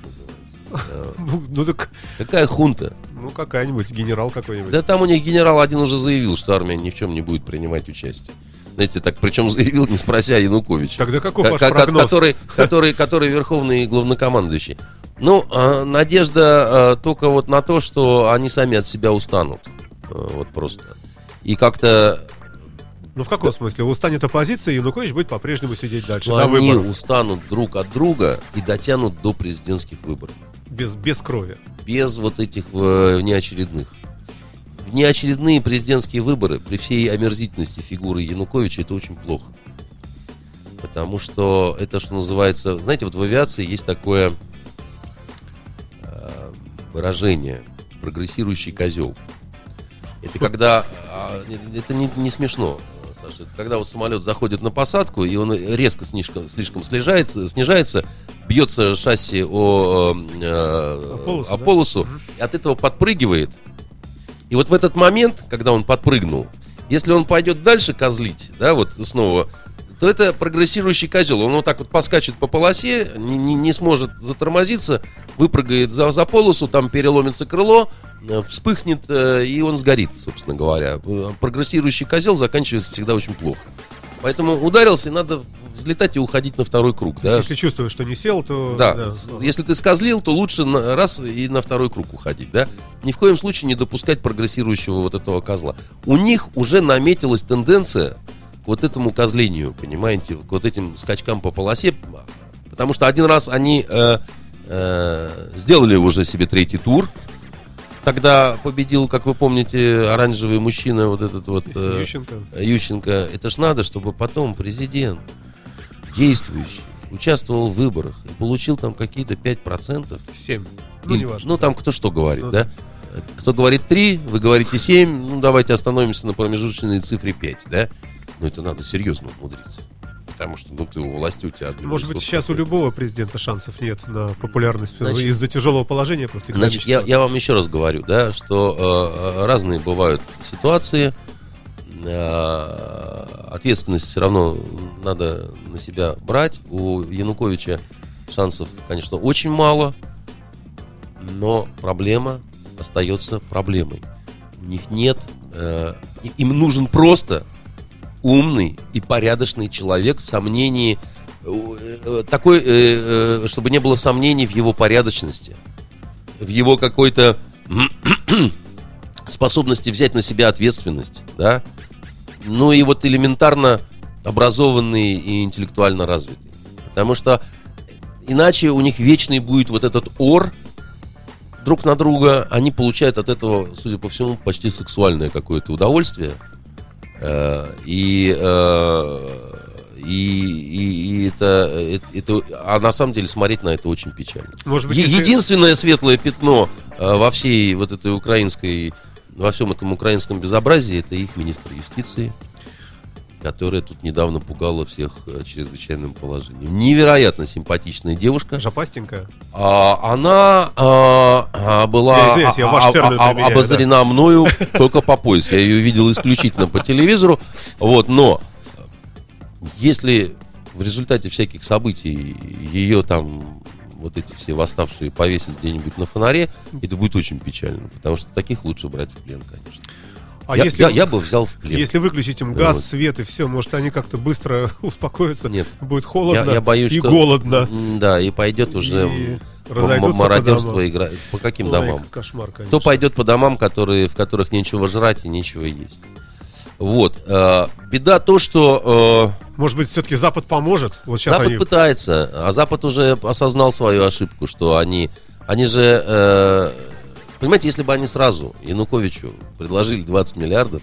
Ну, ну, так, Какая хунта? ну, какая-нибудь, генерал какой-нибудь. Да там у них генерал один уже заявил, что армия ни в чем не будет принимать участие. Знаете, так причем заявил, не спрося Януковича. Тогда каков Ка- ваш прогноз? который, который, который верховный главнокомандующий. Ну, а, надежда а, только вот на то, что они сами от себя устанут. А, вот просто. И как-то Ну, в каком смысле? Устанет оппозиция, и Янукович будет по-прежнему сидеть дальше, ну, на они выборах, устанут друг от друга и дотянут до президентских выборов. Без, без крови. без вот этих э, неочередных. Неочередные президентские выборы при всей омерзительности фигуры Януковича это очень плохо. Потому что это, что называется, знаете, вот в авиации есть такое э, выражение прогрессирующий козел. Это когда а, это не, не смешно, Саша. Это когда вот самолет заходит на посадку, и он резко слишком, слишком снижается, снижается, бьется шасси о, э, О полосу, о да? полосу, и от этого подпрыгивает. И вот в этот момент, когда он подпрыгнул, если он пойдет дальше козлить, да, вот снова, то это прогрессирующий козел. Он вот так вот поскачет по полосе, не, не- не сможет затормозиться, выпрыгает за, за полосу, там переломится крыло, вспыхнет, э, и он сгорит, собственно говоря. Э, Прогрессирующий козел заканчивается всегда очень плохо. Поэтому ударился, и надо взлетать и уходить на второй круг. Да? Если чувствуешь, что не сел, то... Да, с- если ты скозлил, то лучше на- раз и на второй круг уходить, да? Ни в коем случае не допускать прогрессирующего вот этого козла. У них уже наметилась тенденция к вот этому козлению, понимаете, к вот этим скачкам по полосе, потому что один раз они э, э, сделали уже себе третий тур, Тогда победил, как вы помните, оранжевый мужчина, вот этот вот... э, Ющенко. Ющенко, это ж надо, чтобы потом президент, действующий, участвовал в выборах и получил там какие-то 5%. Семь. Ну, Или- неважно. ну, там кто что говорит, Ну, да? Кто говорит 3, вы говорите 7, ну, давайте остановимся на промежуточной цифре 5, да? Ну, это надо серьезно умудриться. Потому что, ну, ты у власти у тебя... Может быть, сейчас у любого президента шансов нет на популярность Значит- из-за тяжелого положения просто Значит, я, я вам еще раз говорю, да, что э, разные бывают ситуации. Э, ответственность все равно надо на себя брать. У Януковича шансов, конечно, очень мало, но проблема остается проблемой. У них нет, э, им нужен просто умный и порядочный человек в сомнении, э, э, такой, э, чтобы не было сомнений в его порядочности в его какой-то способности взять на себя ответственность, да, ну и вот элементарно образованный и интеллектуально развитый. Потому что иначе у них вечный будет вот этот ор друг на друга, они получают от этого, судя по всему, почти сексуальное какое-то удовольствие. Э, И, э, и, и- и это, это, это- а на самом деле смотреть на это очень печально. Может быть, Е- если- Единственное светлое пятно э, во всей вот этой украинской во всем этом украинском безобразии, это их министр юстиции, которая тут недавно пугала всех э, чрезвычайным положением. Невероятно симпатичная девушка. Жопастенькая. А, она а, была Я а- а- а- обозрена мною только по пояс. Я ее видел исключительно по телевизору. Вот, но если в результате всяких событий ее там вот эти все восставшие повесят где-нибудь на фонаре, это будет очень печально, потому что таких лучше брать в плен, конечно. А я, если, я, я бы взял в плен. если выключить им газ, Вот. свет и все, может, они как-то быстро успокоятся? Нет. Будет холодно я, я боюсь, и что... голодно. Да, и пойдет уже И по мародерство домам. игра... По каким Ой, домам? Кошмар, конечно. Кто пойдет по домам, которые, в которых нечего жрать и нечего есть? Вот. э, беда то, что Может быть, все-таки Запад поможет? Вот э, сейчас Запад они... пытается, а Запад уже осознал свою ошибку, что они, они же, э, понимаете, если бы они сразу Януковичу предложили 20 миллиардов,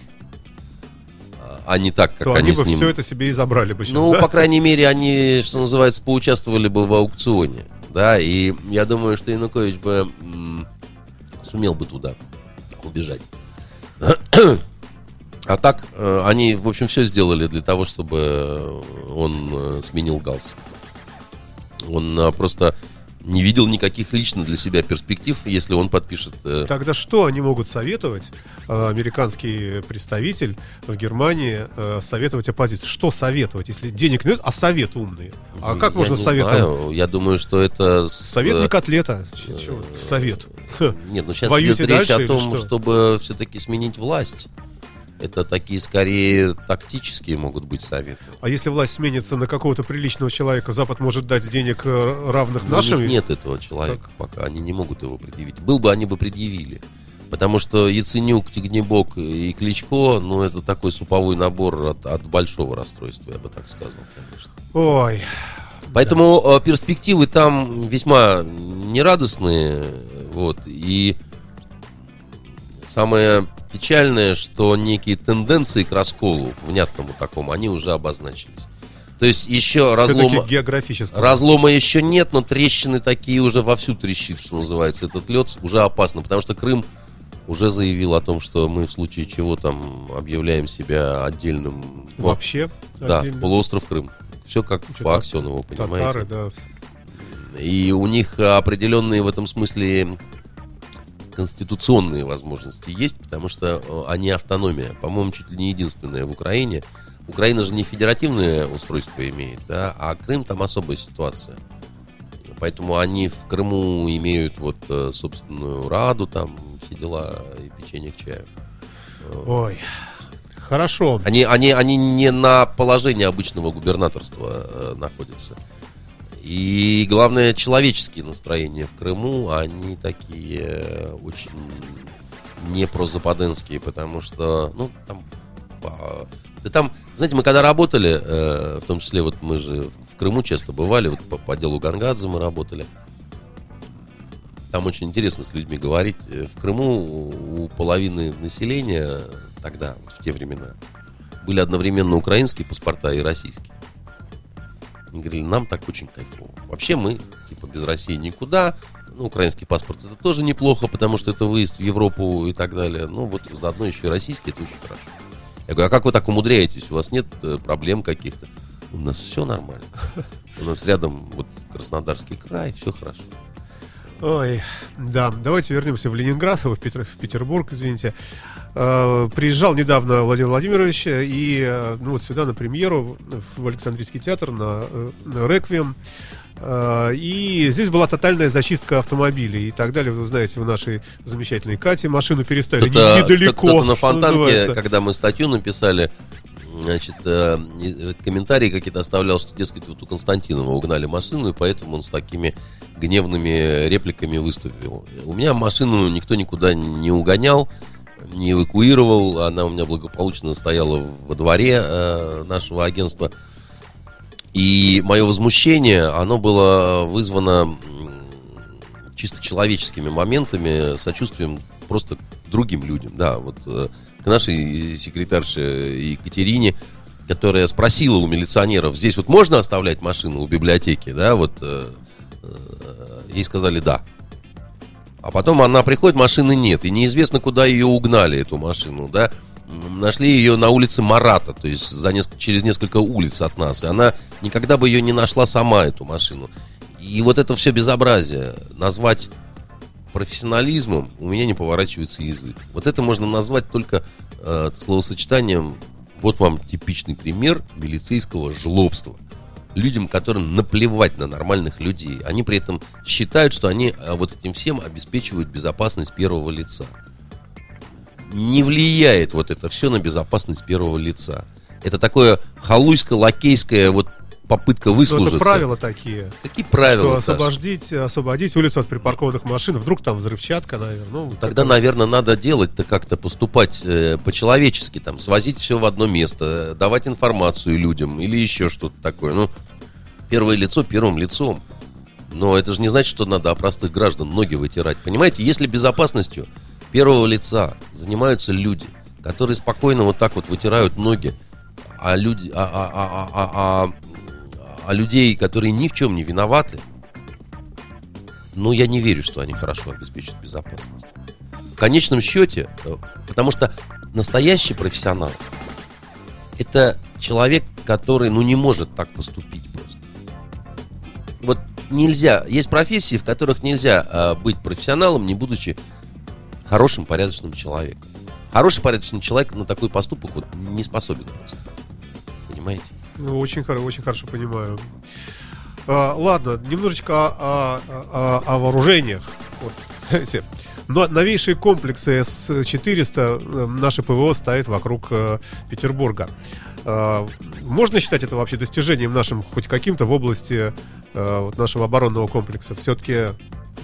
а- а не так, как то они, они бы с ним. все это себе и забрали бы сейчас, Ну, да? по крайней мере, они, что называется, поучаствовали бы в аукционе. Да, и я думаю, что Янукович бы сумел бы туда убежать. А так, э, они, в общем, все сделали для того, чтобы он э, сменил галс. Он э, просто не видел никаких лично для себя перспектив, если он подпишет э, Тогда что они могут советовать, э, американский представитель в Германии, э, советовать оппозиции? Что советовать, если денег нет, а совет умные? А как я можно не советовать? знаю. Я думаю, что это... с- Совет э, не котлета. Ч- чё, совет. Нет, ну сейчас идет речь о том, что? чтобы все-таки сменить власть. Это такие скорее тактические могут быть советы. А если власть сменится на какого-то приличного человека, Запад может дать денег э, равных Но у нашим? них нет этого человека пока, они не могут его предъявить. Был бы, они бы предъявили. Потому что Яценюк, Тигнебок и Кличко, ну, это такой суповой набор от, от большого расстройства, я бы так сказал, конечно. Ой, Поэтому э, перспективы там весьма нерадостные. Вот, и самое печальное, что некие тенденции к расколу, внятному такому, они уже обозначились. То есть еще разлома, разлома еще нет, но трещины такие уже вовсю трещит, что называется. Этот лед уже опасно, потому что Крым уже заявил о том, что мы в случае чего там объявляем себя отдельным. Вообще? да, отдельно? полуостров Крым. Все как Чё, по Аксенову, понимаете? Татары, да. И у них определенные в этом смысле конституционные возможности есть, потому что э, они автономия, по-моему, чуть ли не единственная в Украине. Украина же не федеративное устройство имеет, да, а Крым там особая ситуация. Поэтому они в Крыму имеют вот э, собственную раду, там все дела и печенье к чаю. Ой, хорошо. Они, они, они не на положении обычного губернаторства э, находятся. И главное, человеческие настроения в Крыму, они такие э, очень не прозападенские, потому что, ну, там, да там, знаете, мы когда работали, э, в том числе вот мы же в Крыму часто бывали, вот по, по делу Гангадзе мы работали, там очень интересно с людьми говорить. Э, В Крыму у половины населения тогда, в те времена, были одновременно украинские паспорта и российские. Говорили, нам так очень кайфово. Вообще мы, типа, без России никуда. Ну, украинский паспорт это тоже неплохо, потому что это выезд в Европу и так далее. Ну, вот заодно еще и российский, это очень хорошо. Я говорю, а как вы так умудряетесь? У вас нет э, проблем каких-то? У нас все нормально. У нас рядом вот Краснодарский край, все хорошо. Ой, да, давайте вернемся в Ленинград, в, Петр- в Петербург, извините. Э, Приезжал недавно Владимир Владимирович и э, ну, вот сюда на премьеру в Александрийский театр на, э, на Реквием. Э, И здесь была тотальная зачистка автомобилей и так далее. Вы знаете, в нашей замечательной Кате машину переставили не- недалеко. кто-то на фонтанке, называется. когда мы статью написали, значит, э, и- комментарии какие-то оставлял, что, дескать, вот у Константинова угнали машину, и поэтому он с такими гневными репликами выступил. У меня машину никто никуда не угонял, не эвакуировал, она у меня благополучно стояла во дворе э, нашего агентства. И мое возмущение, оно было вызвано чисто человеческими моментами, сочувствием просто другим людям. Да, вот э, к нашей секретарше Екатерине, которая спросила у милиционеров, здесь вот можно оставлять машину у библиотеки, да, вот э, э, ей сказали да. А потом она приходит, машины нет, и неизвестно, куда ее угнали, эту машину, да. Нашли ее на улице Марата, то есть за неск- через несколько улиц от нас. И она никогда бы ее не нашла сама, эту машину. И вот это все безобразие назвать профессионализмом у меня не поворачивается язык. Вот это можно назвать только э, словосочетанием вот вам типичный пример милицейского жлобства. Людям, которым наплевать на нормальных людей. Они при этом считают, что они э, вот этим всем обеспечивают безопасность первого лица. Не влияет вот это все на безопасность первого лица. Это такое халуйско-лакейское вот попытка Ну, выслужиться. это правила такие. Какие правила, Что Саша? освободить, освободить улицу от припаркованных машин. Вдруг там взрывчатка, наверное. Ну, Тогда, такое. наверное, надо делать-то как-то поступать э, по-человечески, там, свозить все в одно место, э, давать информацию людям или еще что-то такое. Ну, первое лицо первым лицом. Но это же не значит, что надо о простых граждан ноги вытирать. Понимаете, если безопасностью первого лица занимаются люди, которые спокойно вот так вот вытирают ноги, а люди, а, а- а- а- а- людей, которые ни в чем не виноваты, ну, я не верю, что они хорошо обеспечат безопасность. В конечном счете, э, потому что настоящий профессионал это человек, который, ну, не может так поступить просто. Вот нельзя, есть профессии, в которых нельзя э, быть профессионалом, не будучи хорошим, порядочным человеком. Хороший, порядочный человек на такой поступок вот не способен просто. Понимаете? Ну, очень, очень хорошо понимаю. А, ладно, немножечко о, о- о- о вооружениях. Вот, знаете, но новейшие комплексы С-400 э, наше ПВО ставит вокруг э, Петербурга. А, можно считать это вообще достижением нашим хоть каким-то в области э, вот нашего оборонного комплекса? Все-таки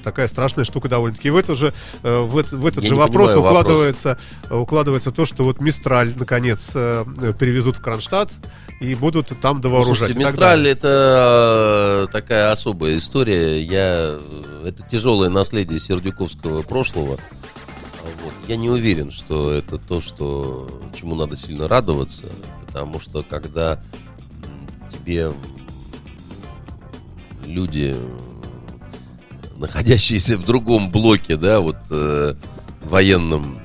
такая страшная штука довольно-таки. И в, это же, э, в, это- в этот Я же вопрос понимаю вопрос. укладывается, укладывается то, что вот Мистраль наконец э, перевезут в Кронштадт и будут там довооружать. Слушайте, Мистраль это э, такая особая история. Я, э, это тяжелое наследие сердюковского прошлого. Вот. Я не уверен, что это то, что, чему надо сильно радоваться, потому что когда тебе люди, м, находящиеся в другом блоке, да, вот э, военном,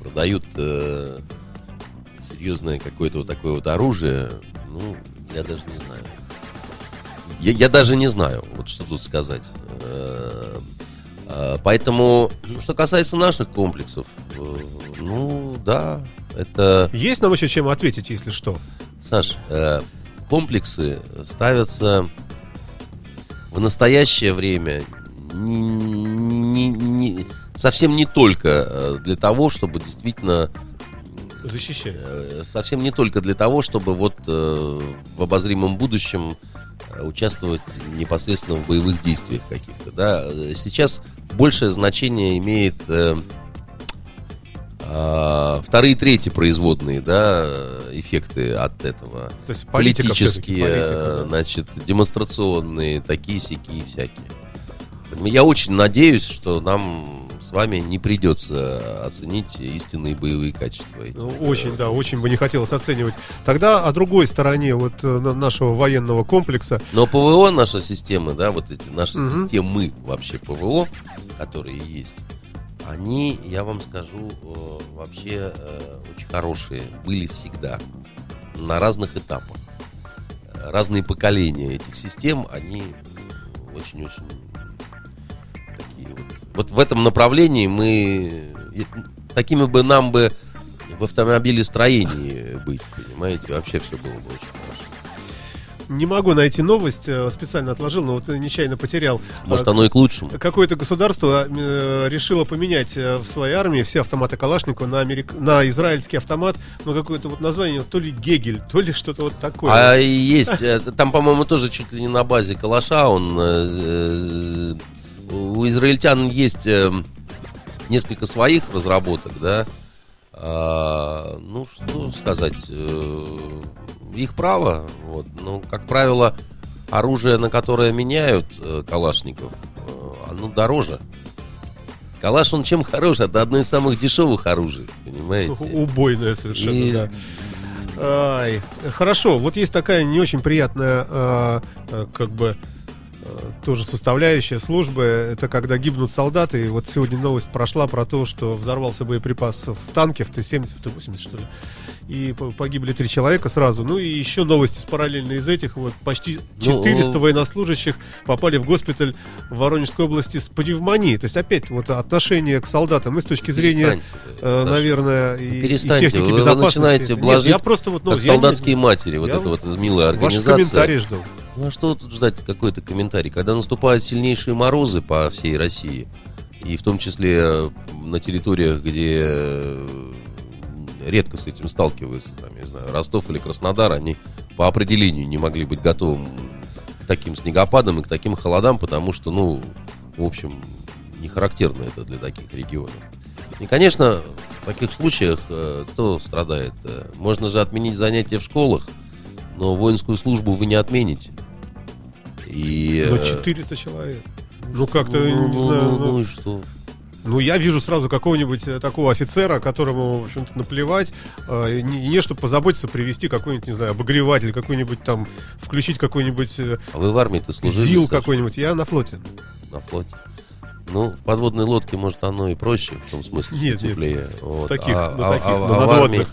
продают э, серьезное какое-то вот такое вот оружие, ну, я даже не знаю. Я, я даже не знаю, вот что тут сказать. Э, э, Поэтому, ну, что касается наших комплексов, э, ну, да, это... Есть нам еще чем ответить, если что? Саш, комплексы ставятся в настоящее время не- не- не- совсем не только для того, чтобы действительно Защищать. Э, совсем не только для того, чтобы вот э, в обозримом будущем э, участвовать непосредственно в боевых действиях каких-то. Да? Э, Сейчас большее значение имеет э, а, вторые и третьи производные да, э, эффекты от этого. То есть политика Политические, политика, э, да. значит, демонстрационные, такие сякие всякие. Я очень надеюсь, что нам с вами не придется оценить истинные боевые качества. этих, Ну, э, Очень, да, очень бы не хотелось оценивать. Тогда о другой стороне вот э, на- нашего военного комплекса. Но ПВО наша система, да, вот эти наши Мгм. системы вообще ПВО, которые есть, они, я вам скажу, э, вообще очень хорошие, были всегда, на разных этапах. Разные поколения этих систем, они очень-очень вот. В этом направлении мы, такими бы нам бы в автомобилестроении быть, понимаете, вообще все было бы очень хорошо. Не могу найти новость, э, специально отложил, но вот нечаянно потерял. Может, А, оно и к лучшему. Какое-то государство э, решило поменять э, в своей армии все автоматы Калашникова на, америк... на израильский автомат. Ну, какое-то вот название, то ли Гегель, то ли что-то вот такое. А есть, там, по-моему, тоже чуть ли не на базе Калаша, он, у израильтян есть э, несколько своих разработок, да, А, ну, что сказать, э, их право, вот, но, как правило, оружие, на которое меняют э, калашников, оно дороже. Калаш, он чем хорош? Это одно из самых дешевых оружий, понимаете? Убойное совершенно, И- да. Ай, хорошо, вот есть такая не очень приятная, э, как бы, тоже составляющая службы. Это когда гибнут солдаты. И вот сегодня новость прошла про то, что взорвался боеприпас в танке, в Т-70, в Т-80, что ли. И по- погибли три человека сразу. Ну и еще новости с параллельно из этих. Вот почти Ну, 400 э, военнослужащих попали в госпиталь в Воронежской области с пневмонией. То есть опять вот отношение к солдатам и с точки зрения, э, Саша. наверное, и, и Перестаньте, техники вы- вы безопасности. начинаете Нет, блажить, я просто вот, ну, как я не- солдатские матери, вот я эта вот милая организация. комментарии жду. Ну а что тут ждать какой-то комментарий? Когда наступают сильнейшие морозы по всей России, и в том числе э, на территориях, где э, редко с этим сталкиваются, там, я не знаю, Ростов или Краснодар, они по определению не могли быть готовы к таким снегопадам и к таким холодам, потому что, ну, в общем, не характерно это для таких регионов. И, конечно, в таких случаях э, кто страдает? Э, Можно же отменить занятия в школах, но воинскую службу вы не отмените. И, Но э, 400 человек. Ну, как-то, ну, не ну, знаю, ну, ну, ну и что? Ну, я вижу сразу какого-нибудь э, такого офицера, которому, в общем-то, наплевать, э, не, не чтобы позаботиться, привести какой-нибудь, не знаю, обогреватель, какой-нибудь там, включить какой-нибудь э, А вы в армии-то служили? ЗИЛ какой-нибудь. Я на флоте. На флоте. Ну, в подводной лодке, может, оно и проще, в том смысле, что Нет, нет, теплее. в Вот. таких, а, на а- таких, а- на а в армии,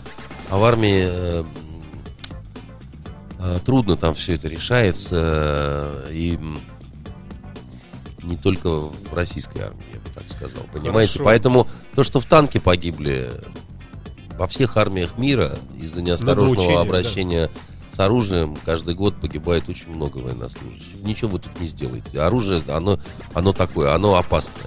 а в армии э, э, трудно там все это решается, э, и не только в российской армии, бы так сказал, понимаете? Хорошо. Поэтому то, что в танке погибли во всех армиях мира из-за неосторожного учения, обращения с оружием каждый год погибает очень много военнослужащих. Ничего вы тут не сделаете. Оружие, оно, оно такое, оно опасное.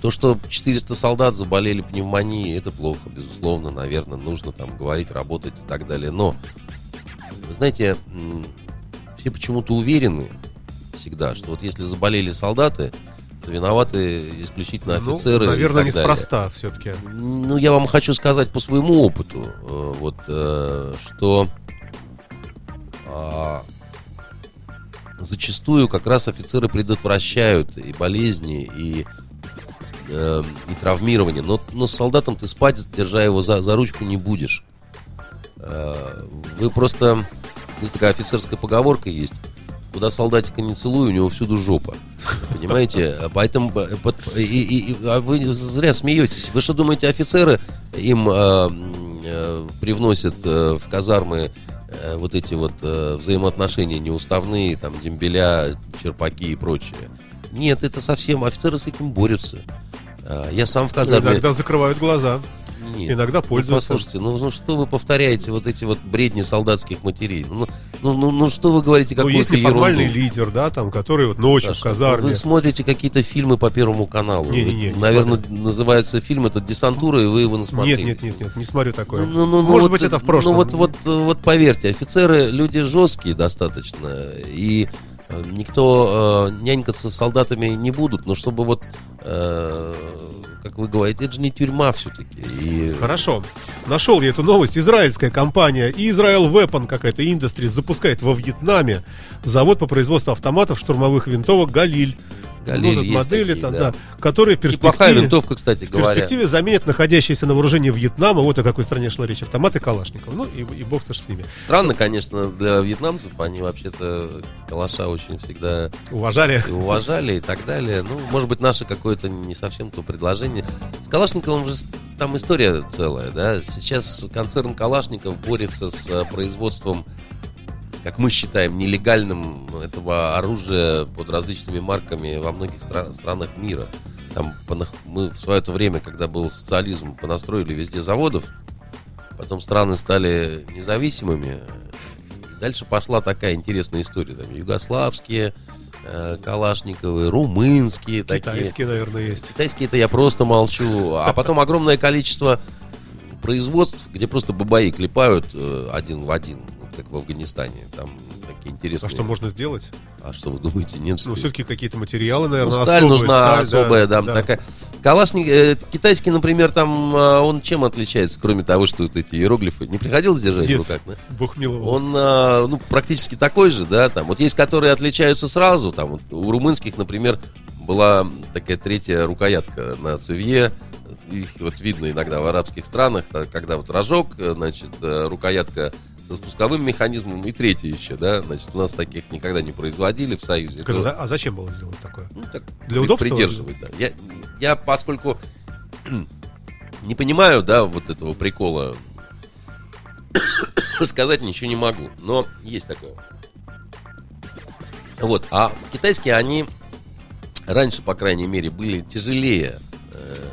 То, что 400 солдат заболели пневмонией, это плохо, безусловно, наверное, нужно там говорить, работать и так далее. Но, вы знаете, все почему-то уверены всегда, что вот если заболели солдаты, виноваты исключительно Ну, офицеры. и наверное, неспроста все-таки. Ну, я вам хочу сказать по своему опыту, э, вот, э, что а, зачастую как раз офицеры предотвращают и болезни, и, э, и травмирование. Но, но с солдатом ты спать, держа его за, за ручку, не будешь. Э, вы просто... Есть такая офицерская поговорка есть. Куда солдатика не целую, у него всюду жопа. Понимаете? Поэтому э, и, и- и- а вы зря смеетесь. Вы что думаете, офицеры им э, э, привносят э, в казармы э, вот эти вот э, взаимоотношения неуставные, там, дембеля, черпаки и прочее? Нет, это совсем... Офицеры с этим борются. А, Я сам в казарме... Иногда закрывают глаза. Нет. Иногда Ну, пользуются. послушайте, ну, ну что вы повторяете вот эти вот бредни солдатских матерей? Ну, ну, ну, ну что вы говорите Ну, какую-то есть неформальный ерунду? лидер, да, там, который вот ночью Саша, в казарме. Вы смотрите какие-то фильмы по Первому каналу. Не-не-не, не Наверное, смотрю. называется фильм этот «Десантура», и вы его Нет, насмотрели. нет, нет, нет, не смотрю такое. Ну, ну, ну, Может вот, быть, это в прошлом. Ну, вот, вот, вот поверьте, офицеры люди жесткие достаточно, и э, никто э, нянькаться с солдатами не будут, но чтобы вот, э, как вы говорите, это же не тюрьма все-таки. И Хорошо. Нашел я эту новость. Израильская компания Israel Weapon какая-то Industries запускает во Вьетнаме завод по производству автоматов штурмовых винтовок «Галиль». «Галиль» Ну, модели, такие, там, да. да, которые в неплохая перспективе, винтовка, кстати в говоря. перспективе заменят находящиеся на вооружении Вьетнама, вот о какой стране шла речь, автоматы Калашников. Ну и, и бог-то ж с ними. Странно, конечно, для вьетнамцев, они вообще-то калаша очень всегда Уважали. и уважали и так далее. Ну, может быть, наше какое-то не совсем то предложение. С Калашниковым же там история целая, да. Сейчас концерн Калашников борется с э, производством, как мы считаем, нелегальным этого оружия под различными марками во многих стра- странах мира. Там мы в свое то время, когда был социализм, понастроили везде заводов, потом страны стали независимыми, и дальше пошла такая интересная история. Там югославские, э, калашниковые, румынские такие. Китайские, наверное, есть. Китайские это я просто молчу. А потом огромное количество производств, где просто бабаи клепают э, один в один, как в Афганистане. Там такие интересные. А что можно сделать? А что вы думаете, нет? Ну, все-таки какие-то материалы, Ну, наверное, сталь особые, нужна сталь, особая, да, да. такая. Калашник, э, китайский, например, там э, он чем отличается, кроме того, что вот эти иероглифы? Не приходилось держать в Нет. руках, да? Бог миловал. Он, а, ну, практически такой же, да, там. Вот есть, которые отличаются сразу, там, вот у румынских, например, была такая третья рукоятка на цевье, их вот видно иногда в арабских странах, когда вот рожок, э, значит, э, рукоятка со спусковым механизмом и третье еще, да, значит, у нас таких никогда не производили в Союзе. Скажи, Ну, а зачем было сделать такое? ну, так Для удобства? Придерживать, да. Я, я, поскольку не понимаю, да, вот этого прикола, сказать ничего не могу. Но есть такое. Вот, а китайские, они раньше, по крайней мере, были тяжелее э,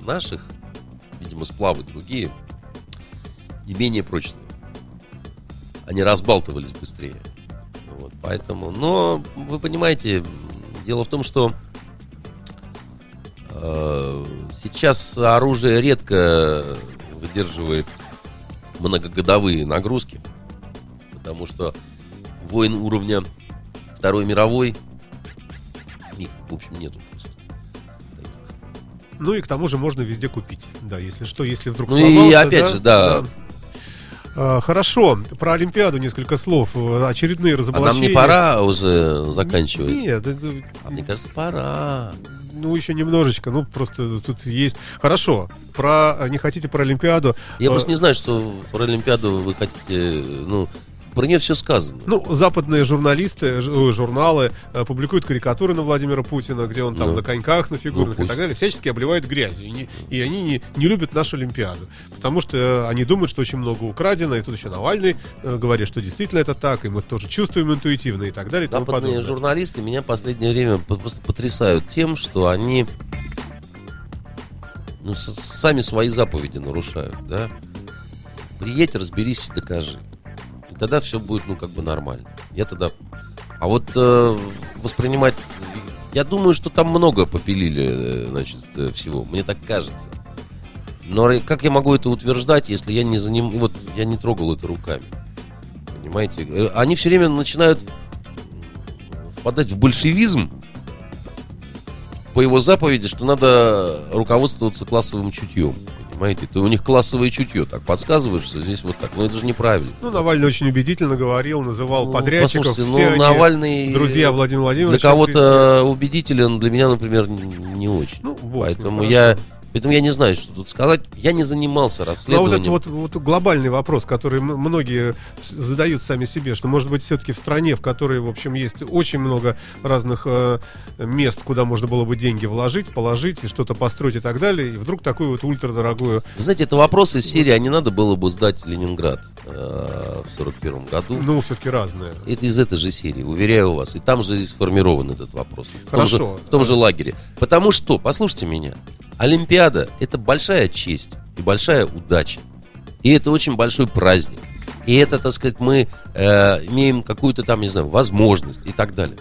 наших, видимо, сплавы другие, и менее прочные. Они разбалтывались быстрее. Вот, поэтому, но вы понимаете, дело в том, что э, сейчас оружие редко выдерживает многогодовые нагрузки, потому что войн уровня Второй мировой их, в общем, нету просто. таких. Ну и к тому же можно везде купить. Да, если что, если вдруг Ну и сломался, опять же, да. А, Хорошо, про Олимпиаду несколько слов. Э, Очередные А разоблачения. нам не пора уже заканчивать? Нет, это- А мне кажется, пора. ну еще немножечко, ну просто тут есть. Хорошо, про не хотите про Олимпиаду? Я Э, просто не знаю, что про Олимпиаду вы хотите, ну, про нее все сказано. Ну, западные журналисты, ой, журналы э, публикуют карикатуры на Владимира Путина, где он там Ну. на коньках, на фигурных Ну, и так далее, всячески обливают грязью. И, не- и они не, не любят нашу Олимпиаду. Потому что э, они думают, что очень много украдено, и тут еще Навальный э, говорит, что действительно это так, и мы тоже чувствуем интуитивно и так далее. и Западные журналисты меня в последнее время просто потрясают тем, что они ну, сами свои заповеди нарушают, да. Приедь, разберись и докажи. Тогда все будет, ну, как бы нормально. Я тогда... А вот э, воспринимать... Я думаю, что там много попилили, э, значит, э, всего. Мне так кажется. Но как я могу это утверждать, если я не за ним... Вот я не трогал это руками. Понимаете? Э, Они все время начинают впадать в большевизм по его заповеди, что надо руководствоваться классовым чутьем. Понимаете? Это у них классовое чутье. Так подсказываешь, что здесь вот так. Но это же неправильно. Ну, Навальный очень убедительно говорил, называл Ну, подрядчиков. послушайте, все ну, они Навальный друзья Владимира для Владимировича. кого-то убедителен, для меня, например, не очень. Ну, бог с ним, поэтому хорошо. Поэтому я не знаю, что тут сказать. Я не занимался Ну, а вот расследованием. это вот, вот глобальный вопрос, который многие задают сами себе, что, может быть, все-таки в стране, в которой, в общем, есть очень много разных э, мест, куда можно было бы деньги вложить, положить и что-то построить и так далее, и вдруг такую вот ультрадорогую... Вы знаете, это вопрос из серии, а не надо было бы сдать Ленинград э, в сорок первом году. Ну, все-таки разные. Это из этой же серии, уверяю вас. И там же сформирован этот вопрос. В том, же, Хорошо. в том же лагере. Потому что, послушайте меня, Олимпиада – это большая честь и большая удача. И это очень большой праздник. И это, так сказать, мы э, имеем какую-то там, не знаю, возможность и так далее.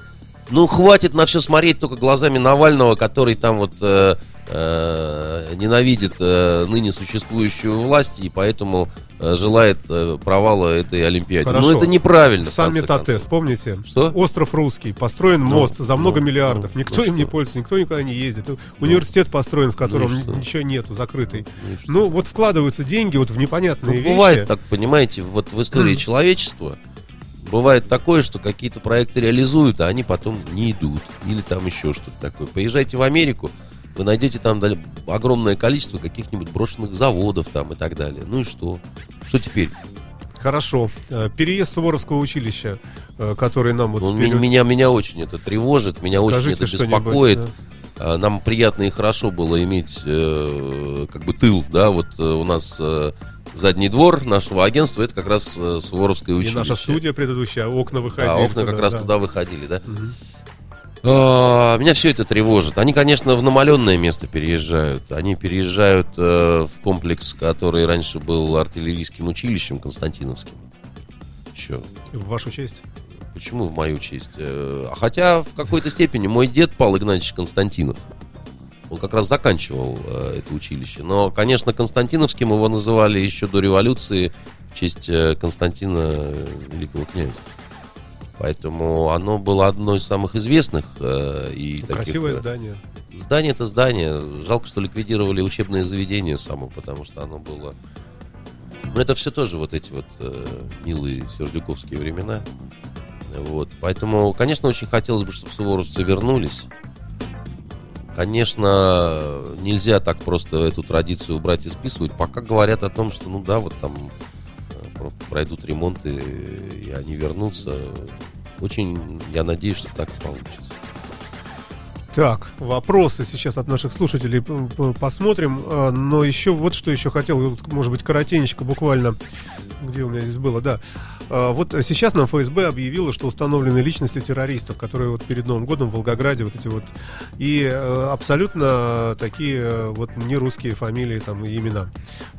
Ну, хватит на все смотреть только глазами Навального, который там вот э, э, ненавидит э, ныне существующую власть и поэтому э, желает э, провала этой Олимпиады. Хорошо. Ну, это неправильно. Тате, концов. помните? Что? Остров Русский, построен мост за много ну, миллиардов. ну, никто ну им не что? пользуется, никто никуда не ездит. Университет построен, в котором Ну и что? ничего нету, закрытый. Ну что? Ну, вот вкладываются деньги вот в непонятные Ну, вещи. бывает так, понимаете, вот в истории человечества бывает такое, что какие-то проекты реализуют, а они потом не идут. Или там еще что-то такое. Поезжайте в Америку, вы найдете там огромное количество каких-нибудь брошенных заводов там и так далее. Ну и что? Что теперь? Хорошо. Э, Переезд Суворовского училища, э, который нам вот Ну, теперь- меня, меня очень это тревожит, меня очень Скажите это что-нибудь, беспокоит. да. А, Нам приятно и хорошо было иметь э, как бы тыл, да, вот э, у нас э, задний двор нашего агентства, это как раз э, Суворовское И училище. наша студия предыдущая, окна выходили. А окна как туда, раз да. туда выходили, да? А, Меня все это тревожит. Они, конечно, в намаленное место переезжают. Они переезжают э, в комплекс, который раньше был артиллерийским училищем Константиновским. Че? В вашу честь. Почему в мою честь? Э, а Хотя в какой-то степени мой дед Павел Игнатьевич Константинов. Он как раз заканчивал э, это училище. Но, конечно, Константиновским его называли еще до революции в честь Константина Великого князя. Поэтому оно было одно из самых известных э, и таких, Красивое э, здание. Здание это здание. Жалко, что ликвидировали учебное заведение само, потому что оно было. Но это все тоже вот эти вот э, милые сердюковские времена. Вот. Поэтому, конечно, очень хотелось бы, чтобы суворовцы вернулись. Конечно, нельзя так просто эту традицию убрать и списывать. Пока говорят о том, что, ну да, вот там пройдут ремонты, и они вернутся. Очень я надеюсь, что так и получится. Так, вопросы сейчас от наших слушателей посмотрим. А, Но еще вот что еще хотел, может быть, коротенечко буквально. Где у меня здесь было, да. А, Вот сейчас нам ФСБ объявило, что установлены личности террористов, которые вот перед Новым годом в Волгограде вот эти вот и э, абсолютно такие э, вот не русские фамилии там и имена.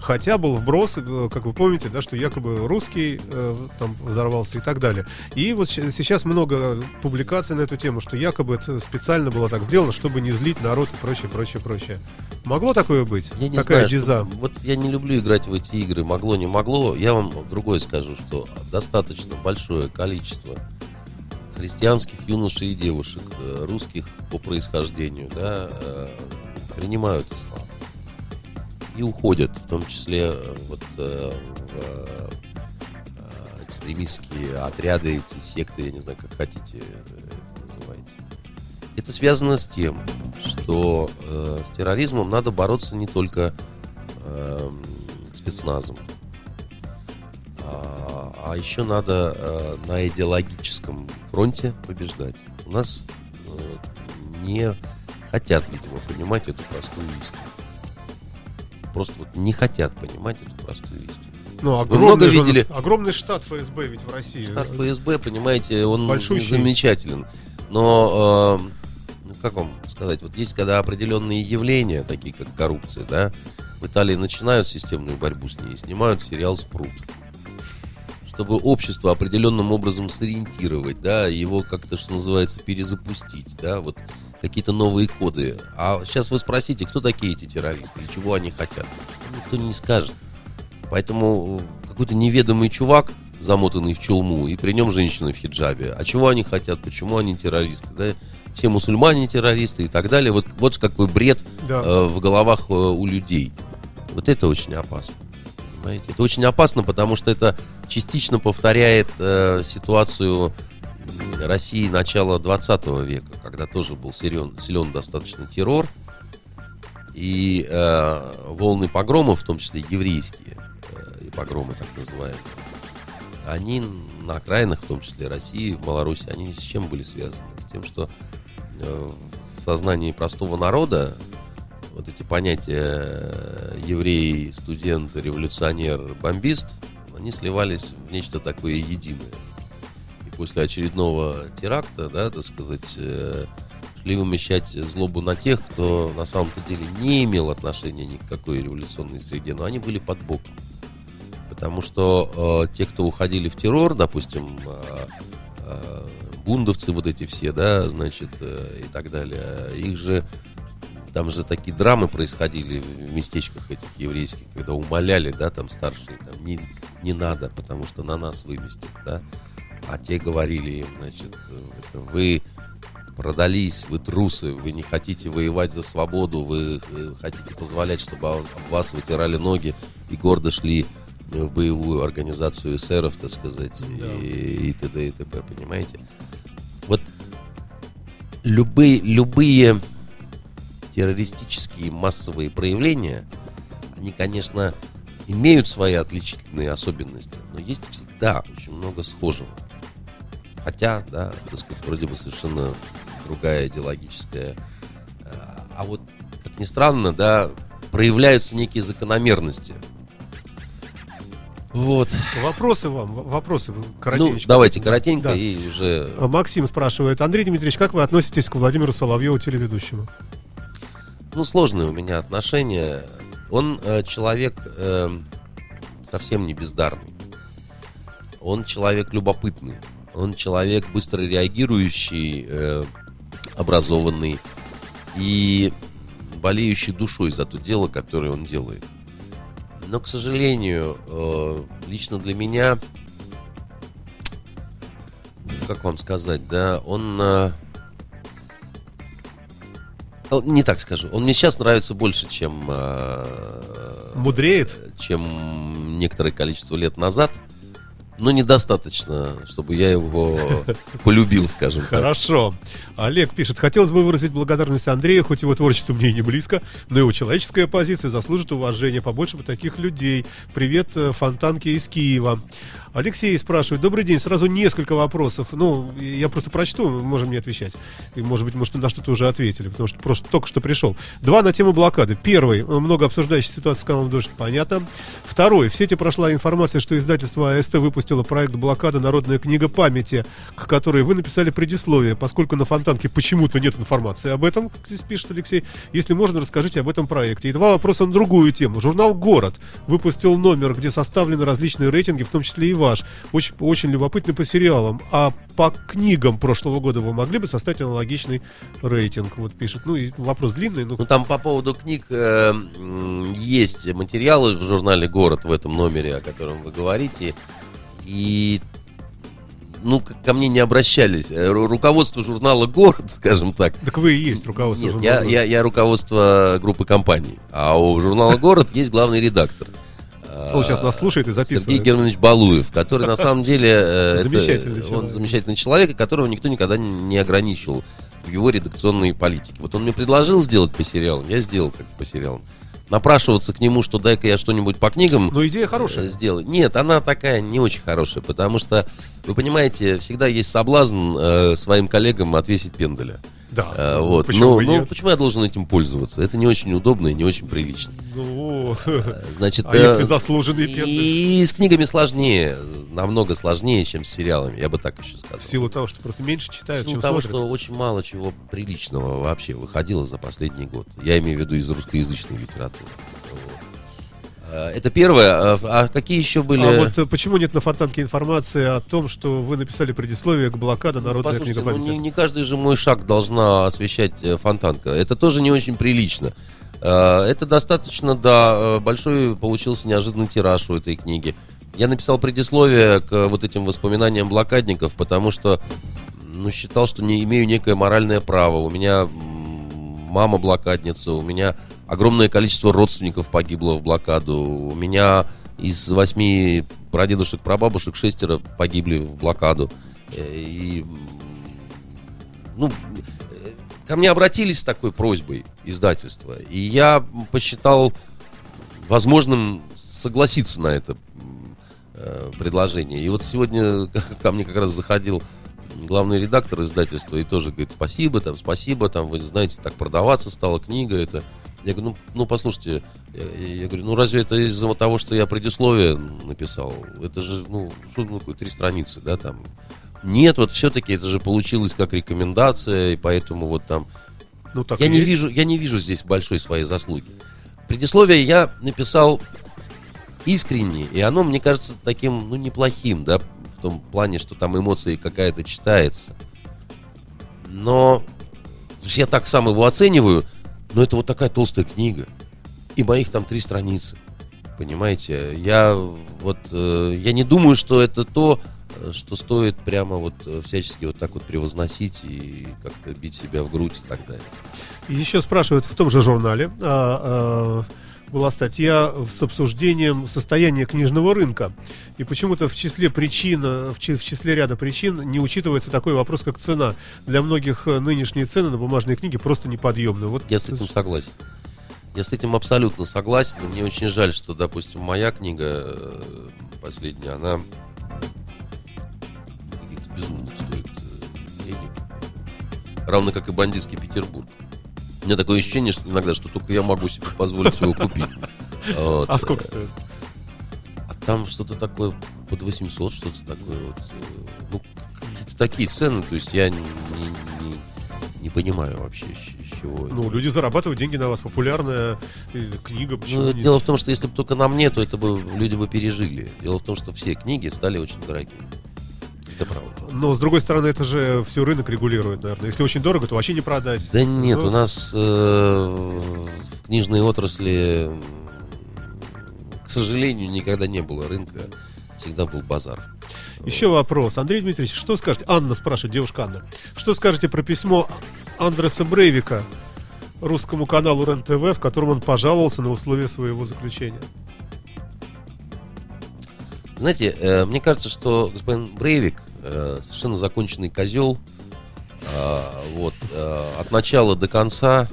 Хотя был вброс, э, как вы помните, да, что якобы русский там взорвался и так далее. И вот сейчас много публикаций на эту тему, что якобы это специально было так сделано, чтобы не злить народ и прочее, прочее, прочее. Могло такое быть? Я не Такая знаю, что- диза. вот я не люблю играть в эти игры. Могло, не могло. Я вам другое скажу, что достаточно большое количество христианских юношей и девушек, э, русских по происхождению, да, э, принимают ислам. И уходят, в том числе э, вот в экстремистские отряды, эти секты, я не знаю, как хотите это называйте. Это связано с тем, что с терроризмом надо бороться не только эм, спецназом, а, а еще надо э, на идеологическом фронте побеждать. У нас э, не хотят, видимо, понимать эту простую истину. Просто вот не хотят понимать эту простую истину. Ну, много огромный, у нас- видели? огромный штат ФСБ ведь в России. Штат ФСБ, понимаете, он Большущий. замечателен. Но, э, ну, как вам сказать, вот есть когда определенные явления, такие как коррупция, да, в Италии начинают системную борьбу с ней, снимают сериал «Спрут». Чтобы общество определенным образом сориентировать, да, его как-то, что называется, перезапустить, да, вот какие-то новые коды. А сейчас вы спросите, кто такие эти террористы и чего они хотят? Никто не скажет. Поэтому э, какой-то неведомый чувак, замотанный в челму, и при нем женщина в хиджабе. А чего они хотят? Почему они террористы? Да? Все мусульмане террористы и так далее. Вот, вот какой бред Да. э, в головах э, у людей. Вот это очень опасно. Понимаете? Это очень опасно, потому что это частично повторяет э, ситуацию России начала 20 века, когда тоже был силен, силен достаточно террор. И э, волны погромов, в том числе еврейские э, погромы так называемые, они на окраинах, в том числе России, в Маларуси, они с чем были связаны? С тем, что э, в сознании простого народа вот эти понятия э, еврей, студент, революционер, бомбист, они сливались в нечто такое единое. И после очередного теракта, да, так сказать, э, шли вымещать злобу на тех, кто на самом-то деле не имел отношения ни к какой революционной среде, но они были под боком. Потому что э, те, кто уходили в террор, допустим, э, э, бундовцы вот эти все, да, значит, э, и так далее, их же там же такие драмы происходили в местечках этих еврейских, когда умоляли, да, там старшие, там, не, не надо, потому что на нас выместят, да. А те говорили им, значит, это вы продались, вы трусы, вы не хотите воевать за свободу, вы э, хотите позволять, чтобы об вас вытирали ноги и гордо шли в боевую организацию эсеров, так сказать, и, и т.д. и т.п., понимаете? Вот любые, любые террористические массовые проявления, они, конечно, имеют свои отличительные особенности, но есть всегда очень много схожего. Хотя, да, так сказать, вроде бы совершенно другая идеологическая. э, А вот, как ни странно, да, проявляются некие закономерности. Вот. Вопросы вам, вопросы Ну, коротенечко. давайте коротенько Да. и уже... Максим спрашивает, Андрей Дмитриевич, как вы относитесь к Владимиру Соловьеву, телеведущему? Ну, сложные у меня отношения. Он э, человек э, совсем не бездарный. Он человек любопытный. Он человек быстро реагирующий, э, образованный и болеющий душой за то дело, которое он делает. Но, к сожалению, э, лично для меня, как вам сказать, да, он... э, Не так скажу. Он мне сейчас нравится больше, чем, э, Мудреет? чем некоторое количество лет назад. Но недостаточно, чтобы я его полюбил, скажем так. Хорошо. Олег пишет, хотелось бы выразить благодарность Андрею, хоть его творчество мне и не близко, но его человеческая позиция заслужит уважения. Побольше бы таких людей. Привет, э, фонтанки из Киева. Алексей спрашивает, добрый день, сразу несколько вопросов. Ну, я просто прочту, можем не отвечать. И, может быть, может, на что-то уже ответили, потому что просто только что пришел. Два на тему блокады. Первый, много обсуждающий ситуацию с каналом Дождь, понятно. Второй, в сети прошла информация, что издательство АСТ выпустило проект блокада «Народная книга памяти», к которой вы написали предисловие, поскольку на Фонтанке почему-то нет информации об этом, как здесь пишет Алексей. Если можно, расскажите об этом проекте. И два вопроса на другую тему. Журнал «Город» выпустил номер, где составлены различные рейтинги, в том числе и ваш. Очень, очень любопытный по сериалам. А по книгам прошлого года вы могли бы составить аналогичный рейтинг? Вот пишет. Ну, и вопрос длинный. Но... Ну, там по поводу книг э, есть материалы в журнале «Город» в этом номере, о котором вы говорите. И ну, ко мне не обращались. Э, руководство журнала «Город», скажем так. Так вы и есть руководство Нет, журнала я, я, я руководство группы компаний. А у журнала «Город» есть главный редактор. Он сейчас нас слушает и записывает. Сергей Германович Балуев, который на самом деле... э, Замечательный Он человек. замечательный человек, которого никто никогда не ограничивал в его редакционной политике. Вот он мне предложил сделать по сериалам, я сделал как по сериалам. Напрашиваться к нему, что дай-ка я что-нибудь по книгам Но идея э, хорошая. сделать. Нет, она такая не очень хорошая, потому что, вы понимаете, всегда есть соблазн э, своим коллегам отвесить пенделя. Да. Э, вот. Почему ну, бы ну, нет? почему я должен этим пользоваться? Это не очень удобно и не очень прилично. Ну, Значит, а э, если заслуженный пендель? И с книгами сложнее, намного сложнее, чем с сериалами, я бы так еще сказал. В силу того, что просто меньше читают, Ну, чем того, смотрят. что очень мало чего приличного вообще выходило за последний год. Я имею в виду из русскоязычной литературы. Э, Это первое. А а какие еще были? А вот э, почему нет на Фонтанке информации о том, что вы написали предисловие к блокаде «Народная Послушайте, книга ну, памяти»? не, не каждый же мой шаг должна освещать э, фонтанка. Это тоже не очень прилично. Э, Это достаточно, да, э, большой получился неожиданный тираж у этой книги. Я написал предисловие к вот этим воспоминаниям блокадников, потому что ну, считал, что не имею некое моральное право. У меня мама блокадница, у меня огромное количество родственников погибло в блокаду, у меня из восьми прадедушек, прабабушек шестеро погибли в блокаду. Э, И, ну, э, ко мне обратились с такой просьбой издательства, и я посчитал возможным согласиться на это э, предложение. И вот сегодня ко мне как раз заходил главный редактор издательства и тоже говорит, спасибо, там, спасибо, там, вы знаете, так продаваться стала книга, это... Я говорю, ну, ну послушайте, я, я говорю, ну разве это из-за того, что я предисловие написал? Это же, ну, что ну, такое, три страницы, да, там. Нет, вот все-таки это же получилось как рекомендация, и поэтому вот там Ну, так я не есть. вижу, я не вижу здесь большой своей заслуги. Предисловие я написал искренне, и оно, мне кажется, таким, ну, неплохим, да, в том плане, что там эмоции какая-то читается. Но то есть я так сам его оцениваю, но это вот такая толстая книга. И моих там три страницы. Понимаете? Я вот э, я не думаю, что это то, э, что стоит прямо вот э, всячески вот так вот превозносить и как-то бить себя в грудь и так далее. Еще спрашивают в том же журнале. а, а, была статья с обсуждением состояния книжного рынка. И почему-то в числе причин, в, чи- в числе ряда причин не учитывается такой вопрос, как цена. Для многих э, нынешние цены на бумажные книги просто неподъемны. Вот Я с этим согласен. Я с этим абсолютно согласен. И мне очень жаль, что, допустим, моя книга э, последняя, она каких-то безумных стоит э, денег. Равно как и бандитский Петербург. У меня такое ощущение, что иногда, что только я могу себе позволить его купить. Вот. А сколько стоит? А там что-то такое под 800, что-то такое вот. э, Ну, какие-то такие цены, то есть я не, не- не понимаю вообще, с чего это. Ну, люди зарабатывают деньги на вас. Популярная э, книга. Почему Ну, не- дело в том, что если бы только на мне, то это бы люди бы пережили. Дело в том, что все книги стали очень дорогими. Это правда. Но, с другой стороны, это же все рынок регулирует, наверное. Если очень дорого, то вообще не продать. Да нет, Ну, у нас э, в книжной отрасли, к сожалению, никогда не было рынка. Всегда был базар. Еще вопрос. Андрей Дмитриевич, что скажете? Анна спрашивает, девушка Анна. Что скажете про письмо Андреса Брейвика русскому каналу РЕН-ТВ, в котором он пожаловался на условия своего заключения? Знаете, э, мне кажется, что господин Брейвик э, совершенно законченный козел. Э, вот, э, от начала до конца.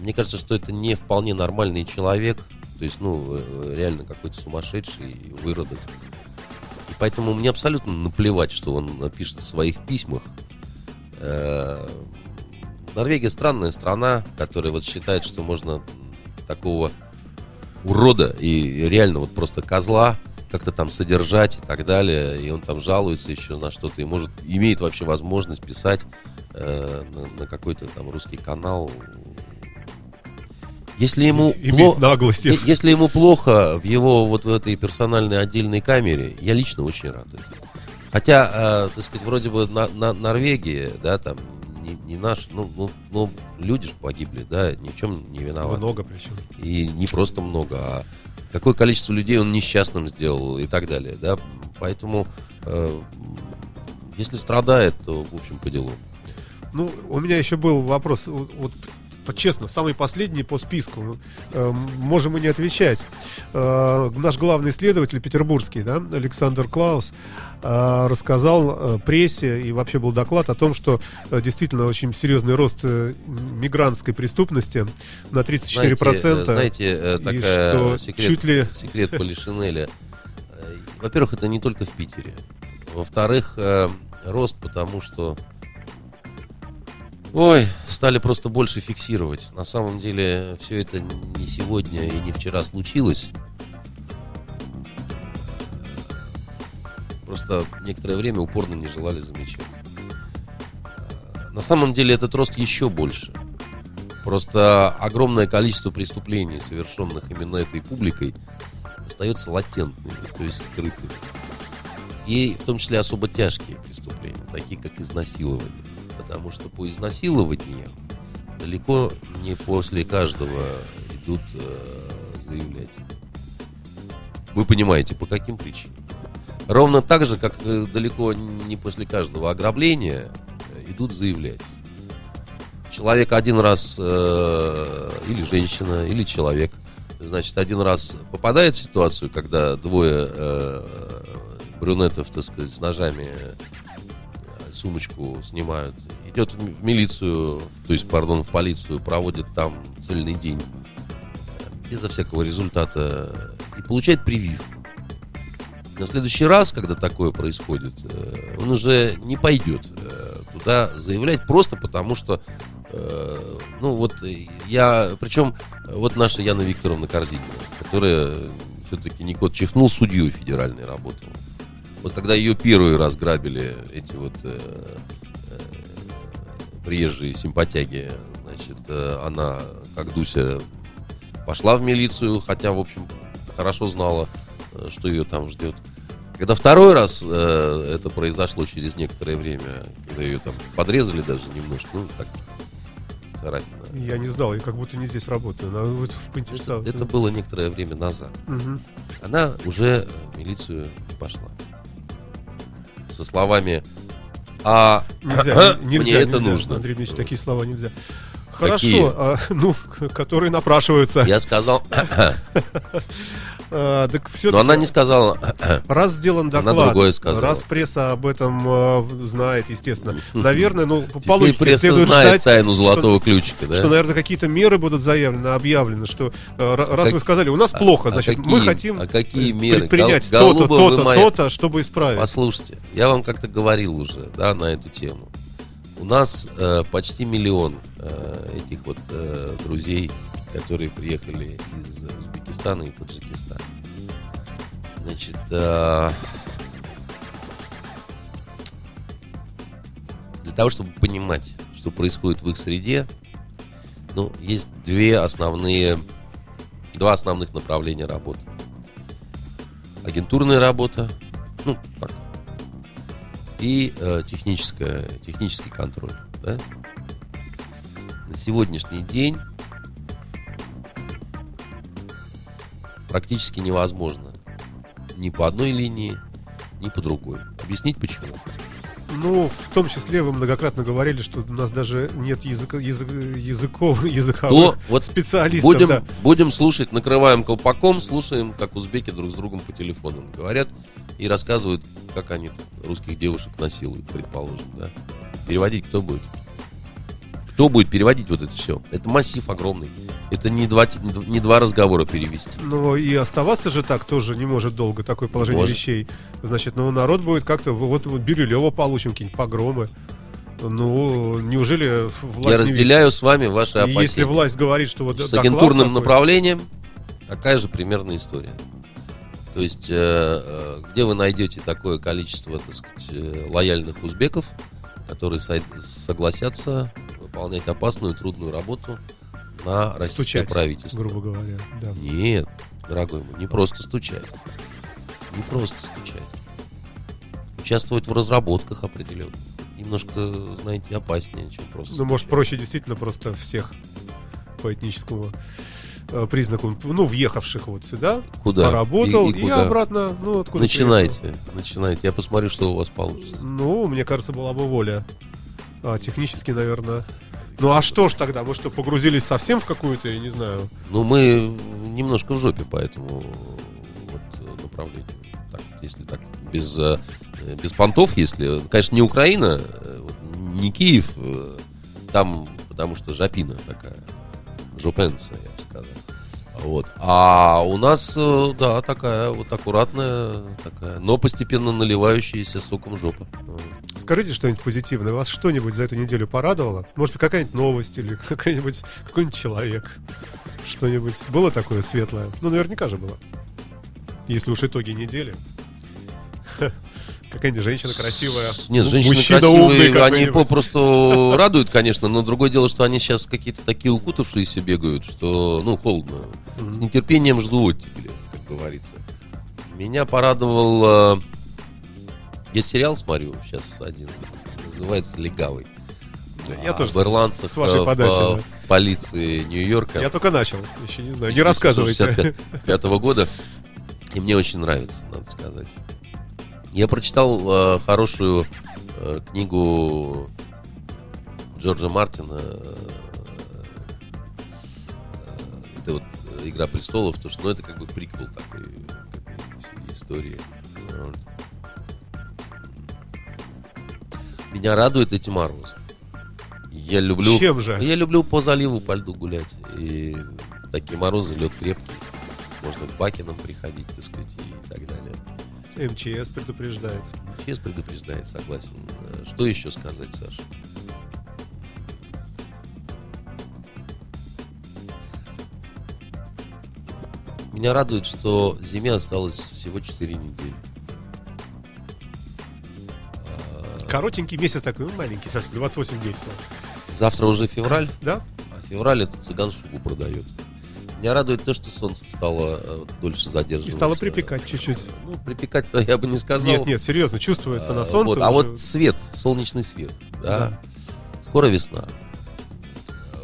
Мне кажется, что это не вполне нормальный человек. То есть, ну, э, реально какой-то сумасшедший выродок. И поэтому мне абсолютно наплевать, что он пишет в своих письмах. Э, Норвегия странная страна, которая вот считает, что можно такого урода и реально вот просто козла как-то там содержать и так далее, и он там жалуется еще на что-то, и может, имеет вообще возможность писать э, на, на какой-то там русский канал. Если ему, пло- наглости. если ему плохо в его вот в этой персональной отдельной камере, я лично очень рад этому. Хотя, э, так сказать, вроде бы на, на Норвегии, да, там не, не наш, ну, ну, ну, люди же погибли, да, ни в чем не виноваты. Много причем. И не просто много, а какое количество людей он несчастным сделал и так далее, да. Поэтому, э, если страдает, то, в общем, по делу. Ну, у меня еще был вопрос, вот, честно, самый последний по списку. Э, можем и не отвечать. Э, наш главный исследователь петербургский, да, Александр Клаус, э, рассказал прессе и вообще был доклад о том, что действительно очень серьезный рост мигрантской преступности на 34%. Знаете, знаете, такая что секрет, чуть ли- секрет Полишинеля. Во-первых, это не только в Питере. Во-вторых, рост, потому что Ой, стали просто больше фиксировать. На самом деле, все это не сегодня и не вчера случилось. Просто некоторое время упорно не желали замечать. На самом деле этот рост еще больше. Просто огромное количество преступлений, совершенных именно этой публикой, остается латентными, то есть скрытыми. И в том числе особо тяжкие преступления, такие как изнасилование. Потому что по изнасилованиям далеко не после каждого идут э, заявлять. Вы понимаете, по каким причинам? Ровно так же, как э, далеко не после каждого ограбления э, идут заявлять. Человек один раз, э, или женщина, или человек, значит, один раз попадает в ситуацию, когда двое э, брюнетов, так сказать, с ножами сумочку снимают, идет в милицию, то есть, пардон, в полицию, проводит там цельный день э, безо всякого результата и получает прививку. На следующий раз, когда такое происходит, э, он уже не пойдет э, туда заявлять просто потому, что ну вот я, причем вот наша Яна Викторовна Корзинина, которая все-таки не кот чихнул, судьей федеральной работала. Вот когда ее первый раз грабили эти вот э, э, приезжие симпатяги, значит, э, она, как Дуся, пошла в милицию, хотя, в общем, хорошо знала, э, что ее там ждет. Когда второй раз э, это произошло через некоторое время, когда ее там подрезали даже немножко, ну, так, царапина. Я не знал, я как будто не здесь работаю. Надо вот поинтересоваться. Это было некоторое время назад. Мгм. Она уже в милицию пошла. Со словами «А Нельзя, не- мне нельзя, это нельзя, нужно». Андрей Дмитриевич, такие слова нельзя. Какие? Хорошо, а, ну, которые напрашиваются. Я сказал, А, так все но она не сказала, Раз сделан Она доклад, другое сказала. раз пресса об этом э, знает, естественно, наверное, ну, по теперь пресса знает ждать, тайну золотого ключика, что, да? наверное, какие-то меры будут заявлены, объявлены, что э, ра- раз как- вы сказали, у нас а- плохо, а значит, какие- мы хотим а какие меры? предпринять Гол- то-то, то-то, моя- то-то, чтобы исправить. Послушайте, я вам как-то говорил уже, да, на эту тему. У нас э, почти миллион э, этих вот э, друзей, которые приехали из Узбекистана и Таджикистана. Значит, э, для того, чтобы понимать, что происходит в их среде, ну, есть две основные, два основных направления работы. Агентурная работа, ну, так, и э, техническая, технический контроль. да. На сегодняшний день практически невозможно ни по одной линии, ни по другой. Объяснить почему? Ну, в том числе вы многократно говорили, что у нас даже нет языка, язык, языков, языковых То вот специалистов. Будем, да. будем слушать, накрываем колпаком, слушаем, как узбеки друг с другом по телефону говорят и рассказывают, как они русских девушек насилуют, предположим, да. Переводить кто будет? Кто будет переводить вот это все? Это массив огромный. Это не два, не два разговора перевести. Ну и оставаться же так тоже не может долго, такое положение Может. вещей. Значит, ну народ будет как-то, вот, вот Бирюлева получим, какие-нибудь погромы. Ну, неужели власть Я разделяю с вами ваши опасения. если власть говорит, что вот с агентурным такой- направлением такая же примерная история. То есть, э, э, где вы найдете такое количество, так сказать, э, лояльных узбеков, которые согласятся выполнять опасную, трудную работу на российское Стучать, правительство? грубо говоря, да. Нет, дорогой мой, не просто стучать. Не просто стучать. Участвовать в разработках определенных. Немножко, знаете, опаснее, чем просто Ну, может, проще действительно просто всех по этническому э, признаку, ну, въехавших вот сюда, Куда? поработал И- и, и куда? обратно, ну, откуда Начинайте, приехал. начинайте. Я посмотрю, что у вас получится. Ну, мне кажется, была бы воля. А, технически, наверное. Ну, а что ж тогда? Мы что, погрузились совсем в какую-то, я не знаю, Ну, мы немножко в жопе по этому вот, направлению. Так, если так, без, э, без понтов, если... Конечно, не Украина, э, не Киев, э, там, потому что жопина такая, жопенция, я бы сказал. Вот. А у нас, э, да, такая вот аккуратная, такая, но постепенно наливающаяся соком жопа. Вот. Скажите что-нибудь позитивное. Вас что-нибудь за эту неделю порадовало? Может быть, какая-нибудь новость или какой-нибудь какой-нибудь человек? Что-нибудь было такое светлое? Ну, наверняка же было. Если уж итоги недели. Какая-нибудь женщина красивая. Нет, женщины мужчина красивые, они попросту радуют, конечно, но другое дело, что они сейчас какие-то такие укутавшиеся бегают, что, ну, холодно. С нетерпением жду оттепели, как говорится. Меня порадовал... э, Я сериал смотрю сейчас один, называется «Легавый». Я тоже Об ирландцах с вашей э, подачи, по- да. полиции Нью-Йорка. Я только начал. Еще не знаю. Не рассказывайте. пятого года. И мне очень нравится, надо сказать. Я прочитал э, хорошую э, книгу Джорджа Мартина. э, э, это вот Игра престолов, то что, ну, это как бы приквел такой к этой всей истории. Вот. Меня радует эти морозы. Я люблю. Чем же? Я люблю по заливу по льду гулять. И такие морозы, лед крепкий. Можно к Бакинам приходить, так сказать, и. МЧС предупреждает. ЧС предупреждает, согласен. Что еще сказать, Саша? Меня радует, что зиме осталось всего 4 недели. Коротенький месяц такой, маленький, совсем, 28 дней всего. Завтра уже февраль, Да? а февраль это цыган шубу продает. Меня радует то, что солнце стало э, дольше задерживаться. И стало припекать чуть-чуть. Ну, припекать-то я бы не сказал. Нет, нет, серьезно, чувствуется на А, солнце. вот, а уже. вот свет, солнечный свет, да. Да. Скоро весна.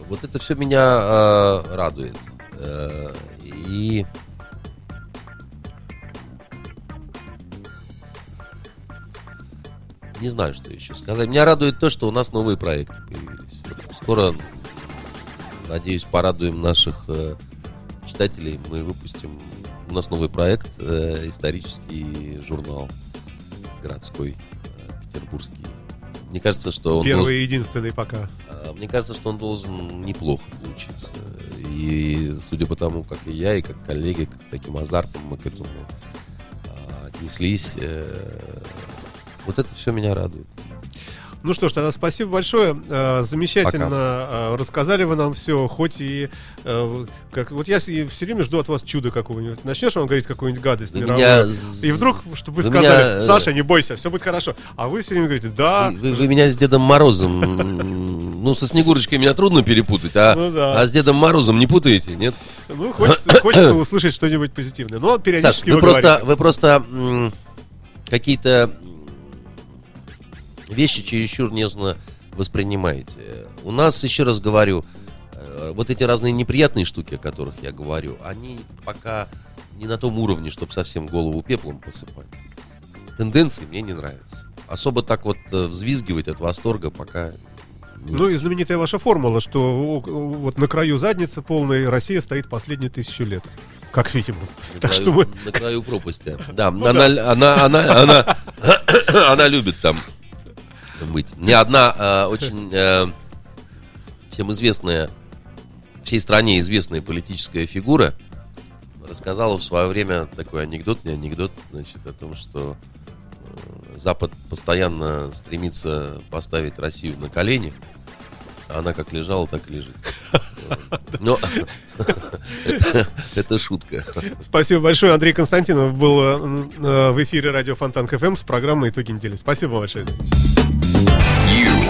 Вот это все меня э, радует. Э, и не знаю, что еще сказать. Меня радует то, что у нас новые проекты появились. Скоро, надеюсь, порадуем наших э, читателей. Мы выпустим у нас новый проект, э, исторический журнал городской, э, петербургский. Мне кажется, что он Первый должен- и единственный пока. а, Мне кажется, что он должен неплохо получиться. И судя по тому, как и я, и как коллеги, с каким азартом мы к этому а, отнеслись, э, вот это все меня радует. Ну что ж, тогда спасибо большое. Э, Замечательно э, рассказали вы нам все, хоть и э, как вот я все время жду от вас чуда какого-нибудь. Начнешь вам говорить какую-нибудь гадость мировую, меня и вдруг, чтобы вы сказали, меня, Саша, не бойся, все будет хорошо. А вы все время говорите, да, Вы, вы- меня с Дедом Морозом, ну, со Снегурочкой меня трудно перепутать, а, Ну да. а с Дедом Морозом не путаете, нет? ну хочется, хочется услышать что-нибудь позитивное. Но Саш, периодически вы вы просто, говорите. вы просто какие-то вещи чересчур нежно воспринимаете. У нас, еще раз говорю, э, вот эти разные неприятные штуки, о которых я говорю, они пока не на том уровне, чтобы совсем голову пеплом посыпать. Тенденции мне не нравятся. особо так вот э, взвизгивать от восторга пока... Ну и знаменитая ваша формула, что вот на краю задницы полной Россия стоит последние тысячу лет. Как видимо. на Так краю- что мы... На краю пропасти. Да, она, она, она, она, она любит там быть. Мне одна э, очень э, всем известная, всей стране известная политическая фигура рассказала в свое время такой анекдот, не анекдот, значит, о том, что э, Запад постоянно стремится поставить Россию на колени, а она как лежала, так и лежит. Но это- это шутка. Спасибо большое. Андрей Константинов был э, э, в эфире радио Фонтан КФМ с программой «Итоги недели». Спасибо большое.